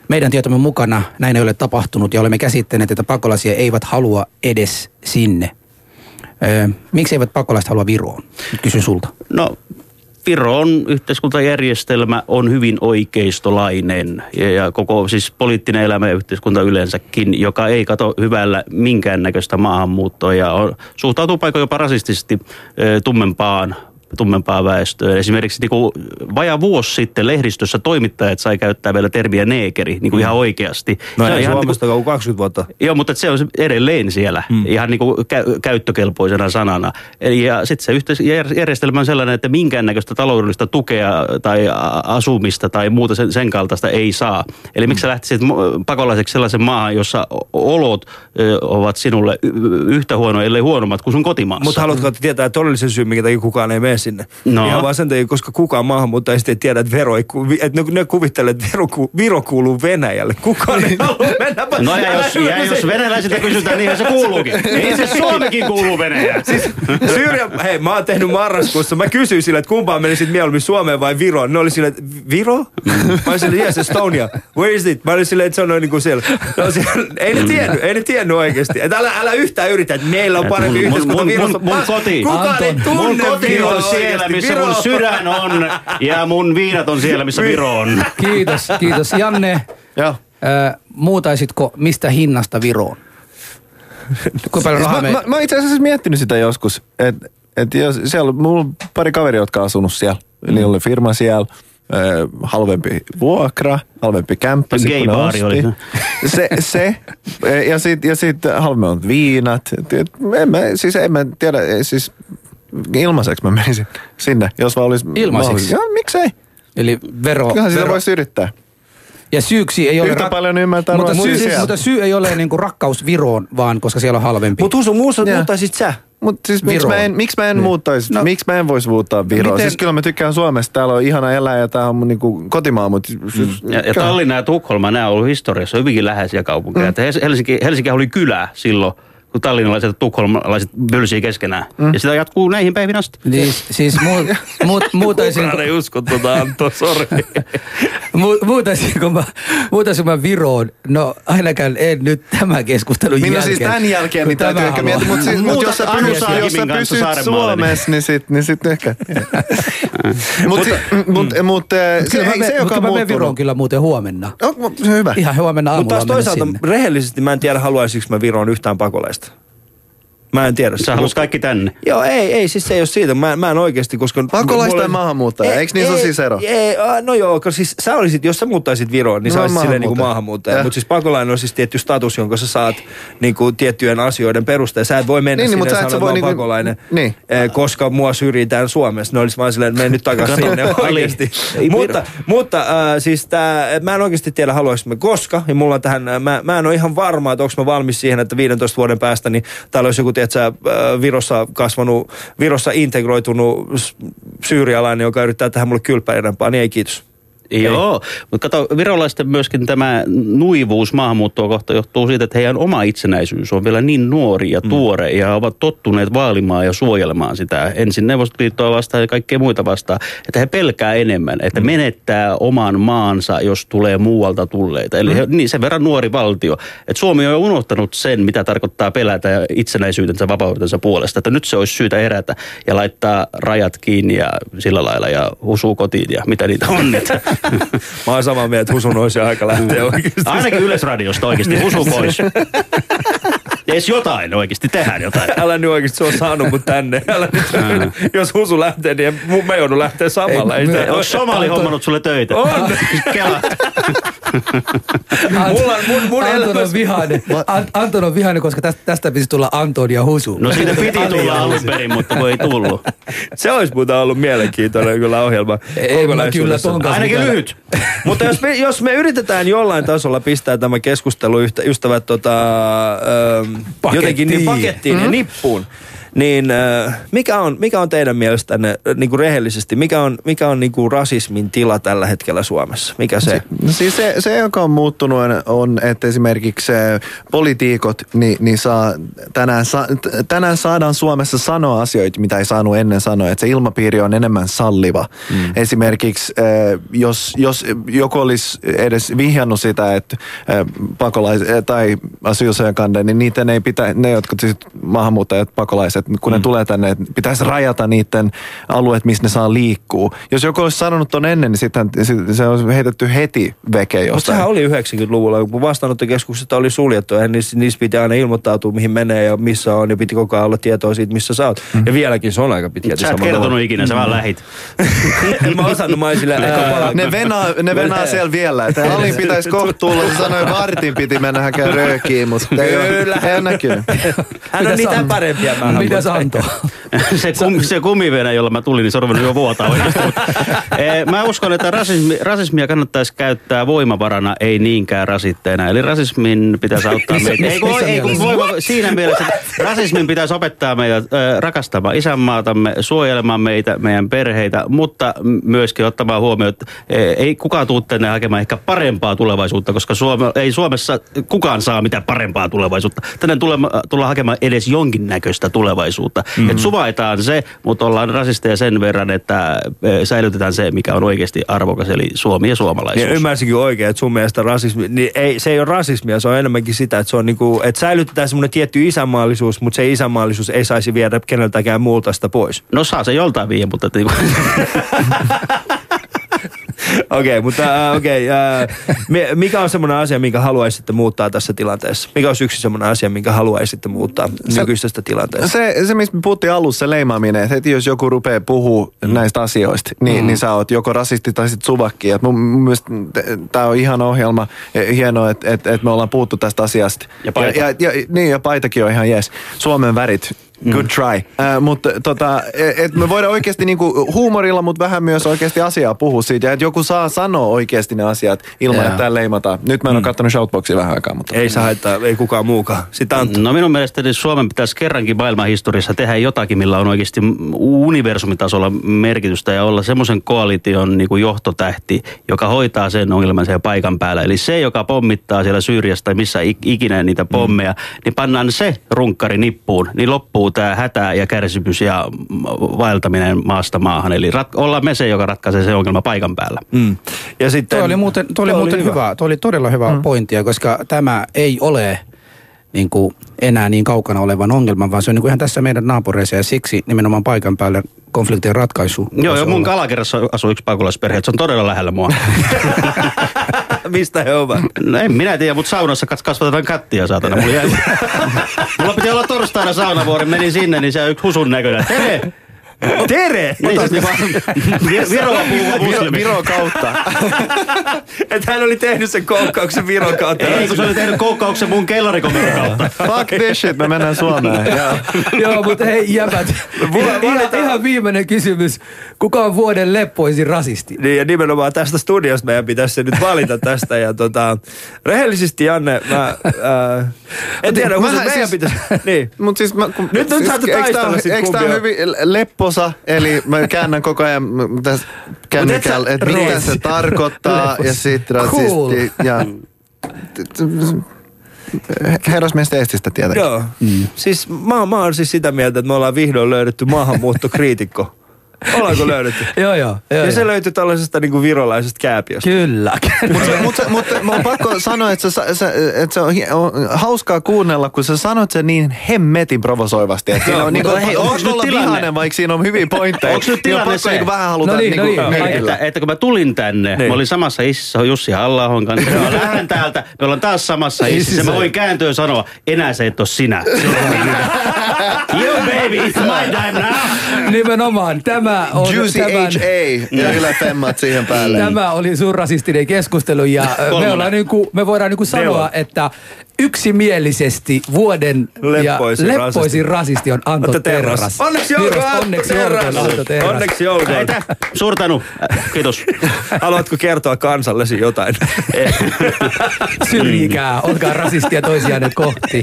Meidän tietomme mukana näin ei ole tapahtunut ja olemme käsittäneet, että pakolaisia eivät halua edes sinne. Öö, miksi eivät pakolaiset halua Viroon? Nyt kysyn sulta. No, Viron yhteiskuntajärjestelmä on hyvin oikeistolainen. Ja, ja koko siis poliittinen elämä ja yhteiskunta yleensäkin, joka ei kato hyvällä minkäännäköistä maahanmuuttoa. Ja on, suhtautuu paikoin jopa rasistisesti e, tummempaan tummempaa väestöä. Esimerkiksi niin kuin vajaa vuosi sitten lehdistössä toimittajat sai käyttää vielä termiä neekeri niin kuin ihan oikeasti. No Se on ei ihan niin kuin- Suomesta kuin 20 vuotta. Joo, mutta se on edelleen siellä mm. ihan niin kuin kä- käyttökelpoisena sanana. Eli Ja sitten se yhteisjärjestelmä on sellainen, että minkäännäköistä taloudellista tukea tai asumista tai muuta sen, sen kaltaista ei saa. Eli miksi sä lähtisit pakolaiseksi sellaisen maahan, jossa olot ö, ovat sinulle y- yhtä huonoja, ellei huonommat kuin sun kotimaassa? Mutta haluatko tietää todellisen syyn, minkä takia kukaan ei mene sinne. No. Ihan vaan sen takia, koska kukaan maahanmuuttaja ei tiedä, että, vero ei, että ne, ne kuvittelee, että Viro, ku- Viro kuuluu Venäjälle. Kukaan ei halua mennä. No ja jos, ja jos venäläisiltä kysytään, niin se kuuluukin. Ei se Suomikin kuuluu Venäjään. Siis, Syyria, hei, mä oon tehnyt marraskuussa. Mä kysyin sille, että kumpaan menisit mieluummin Suomeen vai Viroon. Ne oli silleen, että Viro? Mä olin silleen, yes, Estonia. Where is it? Mä olin silleen, että se on noin niin kuin siellä. No, siellä ei ne tiennyt, ei ne tiennyt oikeasti. Että älä, älä yhtään yritä, että meillä on parempi Mun- yhteiskunta mun- Virossa. mun- mun Mä- koti. Kukaan ei Anton, tunne mun koti Viroa on siellä, missä Viro mun sydän on. Ja mun viinat on siellä, missä Viro on. Kiitos, kiitos. Janne, Joo. ö, muutaisitko mistä hinnasta Viroon? Kuinka paljon rahaa Mä, mä, mä itse asiassa miettinyt sitä joskus, että et jos siellä on, mulla on pari kaveria, jotka on asunut siellä. Mm. Niillä oli firma siellä, ö, halvempi vuokra, halvempi kämppä. ne Gay-baari oli. Se, se ja sitten ja sit halvemmat viinat. Et- et En mä, siis en mä tiedä, siis ilmaiseksi mä menisin sinne, jos vaan olisi Ilmaiseksi? Joo, miksei? Eli vero... Kyllähän sitä vero voisi yrittää. ja syyksi ei ole... Yhtä paljon ymmärtää mutta, syy, siellä. mutta syy ei ole niinku rakkaus Viroon, vaan koska siellä on halvempi. Mut Husu, muussa muuttaisit sä. Mutta siis miksi mä en, miksi mä en Niin. muuttaisi, No. miksi mä en voisi muuttaa Viroon? Miten- Siis kyllä mä tykkään Suomesta, täällä on ihana elää ja tää on mun niinku kotimaa, mutta siis, Ja, ja Tallinna ja Tukholma, nämä on ollut historiassa hyvinkin läheisiä kaupunkeja. Mm. Helsinki, Helsinki oli kylä silloin, kun tallinnalaiset ja tukholmalaiset pylsii keskenään. Mm. Ja sitä jatkuu näihin päivin asti. Siis, siis mu, mu, muutaisin, Kukaan ei usko tota Antto, sori. mu, muutaisinko, mä, muutaisinko mä Viroon? No ainakaan en nyt tämän keskustelun Niin no jälkeen. siis tämän jälkeen niin täytyy tämä ehkä miettiä, mutta siis, mut jos sä pysyt, jos sä pysyt Suomessa, niin sit, niin sit ehkä. Mutta mut, mut, se, Kyllä mä, ei, me, se, joka mutta on mä menen Viroon kyllä muuten huomenna. Se on hyvä. Ihan huomenna Mutta aamulla taas mennä toisaalta rehellisesti mä en tiedä, haluaisinko mä Viroon yhtään pakolaista. Mä en tiedä. Sä haluat kaikki tänne. Joo, ei, ei, siis se ei ole siitä. Mä, mä en oikeasti, koska... Pakolaista mulla- ja maahanmuuttaja, eikö niissä ole siis ero? Ei, no joo, koska siis sä olisit, jos sä muuttaisit Viroon, niin No, sä olisit silleen niin kuin maahanmuuttaja. maahanmuuttaja. Ja. Mutta siis pakolainen on siis tietty status, jonka sä saat niin kuin tiettyjen asioiden perusteella. Sä et voi mennä Niin, niin, niin, sinne mutta ja sä et sanoa, että niinku- pakolainen, niin. eh, koska mua syrjitään Suomessa. Ne olisi vaan silleen, että mene nyt takaisin Kato, sinne Ali, oikeasti. ei mutta mutta äh, siis tää, mä en oikeasti tiedä, haluaisinko mä koska. Ja mulla tähän, äh, mä, mä en ole ihan varma, että onko mä valmis siihen, että 15 vuoden päästä, niin täällä olisi joku, tiedätkö, äh, Virossa kasvanut, Virossa integroitunut syyrialainen, joka yrittää tehdä mulle kylppäidempaa, niin ei kiitos. Joo, mutta kato, virolaisten myöskin tämä nuivuus maahanmuuttoa kohta johtuu siitä, että heidän oma itsenäisyys on vielä niin nuori ja tuore mm. ja ovat tottuneet vaalimaan ja suojelemaan sitä ensin Neuvostoliittoa vastaan ja kaikkea muita vastaan, että he pelkää enemmän, että mm. menettää oman maansa, jos tulee muualta tulleita. Eli mm. he, niin sen verran nuori valtio, että Suomi on jo unohtanut sen, mitä tarkoittaa pelätä itsenäisyytensä vapautensa puolesta, että nyt se olisi syytä erätä ja laittaa rajat kiinni ja sillä lailla ja husuu kotiin ja mitä niitä on. niitä. Mä oon samaa mieltä, että Husun olisi aika lähteä oikeasti. Ainakin Yleisradiosta oikeasti, husu pois. Edes jotain oikeasti, tehdään jotain. Älä nyt oikeasti, se on saanut mut tänne. Älä nyt, jos Husu lähtee, niin mu- mä joudun lähteä samalla. Ei, Ei, me- Onko Somali hommannut sulle töitä? On. Kela. Mulla on- mun- mun Anton on vihainen. An, Anton on vihainen, koska tästä, tästä pitäisi tulla Anton ja Husu. No siitä piti tulla alun perin, mutta kun ei tullut. Se olisi muuten ollut mielenkiintoinen kyllä ohjelma. Ei, mä kyllä ton kanssa Ainakin lyhyt. Mutta jos me, jos me yritetään jollain tasolla pistää tämä keskustelu yhtä, ystävät tota, ähm, jotenkin niin pakettiin Mm-hmm. ja nippuun, niin äh, mikä, on, mikä on teidän mielestänne äh, niin kuin rehellisesti, mikä on, mikä on niin kuin rasismin tila tällä hetkellä Suomessa? Mikä se? No siis se, se, joka on muuttunut, on- että esimerkiksi eh, poliitikot, niin, niin saa, tänään, sa, tänään saadaan Suomessa sanoa asioita, mitä ei saanut ennen sanoa, että se ilmapiiri on enemmän salliva. Mm. Esimerkiksi eh, jos, jos joku olisi edes vihjannut sitä, että eh, pakolais, eh, tai asylsöjakande, niin niiden ei pitää, ne jotka siis maahanmuuttajat, pakolaiset, kun mm. ne tulee tänne, että pitäisi rajata niiden alueet, missä ne saa liikkuu. Jos joku olisi sanonut ton ennen, niin sitten se olisi heitetty heti veke Mutta jostain. sehän oli 90-luvulla, kun vastaanottokeskukset oli suljettu, ja niissä, niissä piti aina ilmoittautua, mihin menee ja missä on, ja piti koko ajan olla tietoa siitä, missä sä oot. Mm. Ja vieläkin se on aika pitkälti Sä et kertonut tavalla. ikinä, sä vaan lähit. en mä osannut, mä ää, Ne venaa, ne venaa siellä vielä. Että Alin pitäisi kohta tulla. Se sanoi, vartin piti mennä hakea röökiin, mutta ei ole, ei ole näkynyt. Hän on niitä parempia Mitä, se antoa. se, kum, se kumivenä, jolla mä tulin, niin se on jo vuotaa oikeasti. Mutta, eh, mä uskon, että rasismi, rasismia kannattaisi käyttää voimavarana, ei niinkään rasitteena. Eli rasismin pitäisi auttaa meitä. Ei, kun, ei, kun voima, siinä mielessä, että rasismin pitäisi opettaa meidät äh, rakastamaan isänmaatamme, suojelemaan meitä, meidän perheitä, mutta myöskin ottamaan huomioon, että eh, ei kukaan tule tänne hakemaan ehkä parempaa tulevaisuutta, koska Suome, ei Suomessa kukaan saa mitään parempaa tulevaisuutta. Tänne tulema, tullaan hakemaan edes jonkinnäköistä tulevaisuutta. Mm-hmm. Et suvaitaan se, mutta ollaan rasisteja sen verran, että eh, säilytetään se, mikä on oikeasti arvokas, eli Suomi ja suomalaisuus. Niin ymmärsinkin oikein, että sun mielestä rasismi, niin ei, se ei ole rasismia, se on enemmänkin sitä, että se on niinku, että säilytetään semmoinen tietty isänmaallisuus, mutta se isänmaallisuus ei saisi viedä keneltäkään muulta sitä pois. No saa se joltain viiä, mutta... Niinku, Okei, okay, mutta äh, okei, okay, äh, mikä on semmoinen asia, minkä haluaisitte muuttaa tässä tilanteessa? Mikä olisi yksi semmoinen asia, minkä haluaisitte muuttaa nykyisestä tilanteesta? Se, se, mistä me puhuttiin alussa, se leimaaminen, että heti jos joku rupeaa puhua mm. näistä asioista, niin, mm. niin sä oot joko rasisti tai sit suvakki. Et mun, mun mielestä tämä on ihan ohjelma, ja hienoa, että et, et me ollaan puhuttu tästä asiasta. Ja paita. Ja, ja, ja, niin, ja paitakin on ihan jees. Suomen värit, good try. Äh, mutta tota, et me voidaan oikeasti niinku huumorilla, mutta vähän myös oikeasti asiaa puhua siitä. Ja että joku saa sanoa oikeasti ne asiat ilman, Joo. että täällä leimataan. Nyt mä en ole katsonut Shoutboxia vähän aikaa, mutta... Ei saa haittaa, ei kukaan muukaan. Sitä on No minun mielestäni Suomen pitäisi kerrankin maailmanhistoriassa tehdä jotakin, millä on oikeasti universumitasolla merkitystä ja olla semmoisen koalition niin kuin johtotähti, joka hoitaa sen ongelman siellä paikan päällä. Eli se, joka pommittaa siellä Syyriassa tai missä ik- ikinä niitä pommeja, mm. niin pannaan se runkkari nippuun, niin loppuu tämä hätä ja kärsimys ja vaeltaminen maasta maahan. Eli rat- ollaan me se, joka ratkaisee se ongelma paikan päällä. Mm. Ja sitten, Toi oli muuten, toi oli Toi muuten hyvä. Toi oli todella hyvä mm. pointtia, koska tämä ei ole niin kuin enää niin kaukana olevan ongelman, vaan se on niin kuin ihan tässä meidän naapureissa ja siksi nimenomaan paikan päällä konfliktien ratkaisu. Joo, ja mun olla. kalakerrassa asuu yksi pakolaisperhe, että se on todella lähellä mua. Mistä he ovat? No en minä tiedä, mutta saunassa kas- kasvatetaan kattia, saatana. Mulla, jäi... Mulla piti olla torstaina saunavuori, menin sinne, niin se on yksi husun näköinen. Tere! Tere! Niin, siis niin Viro, muslimi. Viro kautta. Että hän oli tehnyt sen koukkauksen Viron kautta. Ei, kun se oli tehnyt koukkauksen mun kellarikomeron kautta. Fuck this shit, me mennään Suomeen. Joo. Mutta hei jäbät, ihan, ihan, viimeinen kysymys. Kuka on vuoden leppoisin rasisti? Niin ja nimenomaan tästä studiosta meidän pitäisi se nyt valita tästä. Ja tota, rehellisesti Janne, mä äh, en tiedä, kun meidän siis- pitäisi... Niin. Mut siis mä, kun, Nyt- nyt siis, saatte taistella sit Eikö tää kumpi on? Lepposa, eli mä käännän koko ajan tässä kännykällä, että mitä se tarkoittaa ja sitten Cool. rasisti ja... Herrasmies teestistä tietenkin. Joo. Mm. Siis mä, mä oon siis sitä mieltä, että me ollaan vihdoin löydetty maahanmuuttokriitikko. Ollaanko löydetty? Joo, joo. joo, Ja joo. se löytyi tällaisesta niinku virolaisesta kääpiöstä. Kyllä. Mutta mut, se- mut, mä oon pakko sanoa, että se, se, että se on, on hauskaa kuunnella, kun sä sanot sen niin hemmetin provosoivasti. Että siinä on, niin kuin, hei, hei, onks onko nyt tilanne? vihainen, vaikka siinä on hyviä pointteja. Onks nyt Niin on tilanne pakko se? niinku vähän haluta No niin, niinku, no niin. Että, että kun mä tulin tänne, niin. mä olin samassa ississä Jussi halla kanssa. Mä lähden täältä, me ollaan taas samassa ississä. Mä voin kääntyä ja sanoa, enää se et ole sinä. you baby, it's my time now. Nimenomaan. Tämä on Juicy tämän, HA ja Yle Femmat siihen päälle. Tämä oli sun rasistinen keskustelu ja ö, me, ollaan niinku, me voidaan niinku sanoa, että yksimielisesti vuoden Leppoisin ja leppoisin rasisti on Anto Anto Terras. Terras. Onneksi olkoon, Anto Onneksi Terras. olkoon Anto Terras. Onneksi olkoon. Eitä, suurtanu. Äh, Kiitos. Haluatko kertoa kansallesi jotain? Syrjikää, olkaa rasistia toisiaan kohti.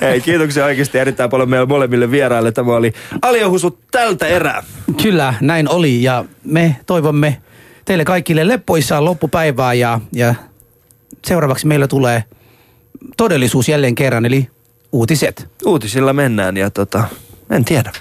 Hei, kiitoksia oikeasti erittäin paljon meille molemmille vieraille. Tämä oli Aliohusu tältä erää. Kyllä, näin oli ja me toivomme teille kaikille leppoissaan loppupäivää ja, ja seuraavaksi meillä tulee todellisuus jälleen kerran eli uutiset. Uutisilla mennään ja tota, en tiedä.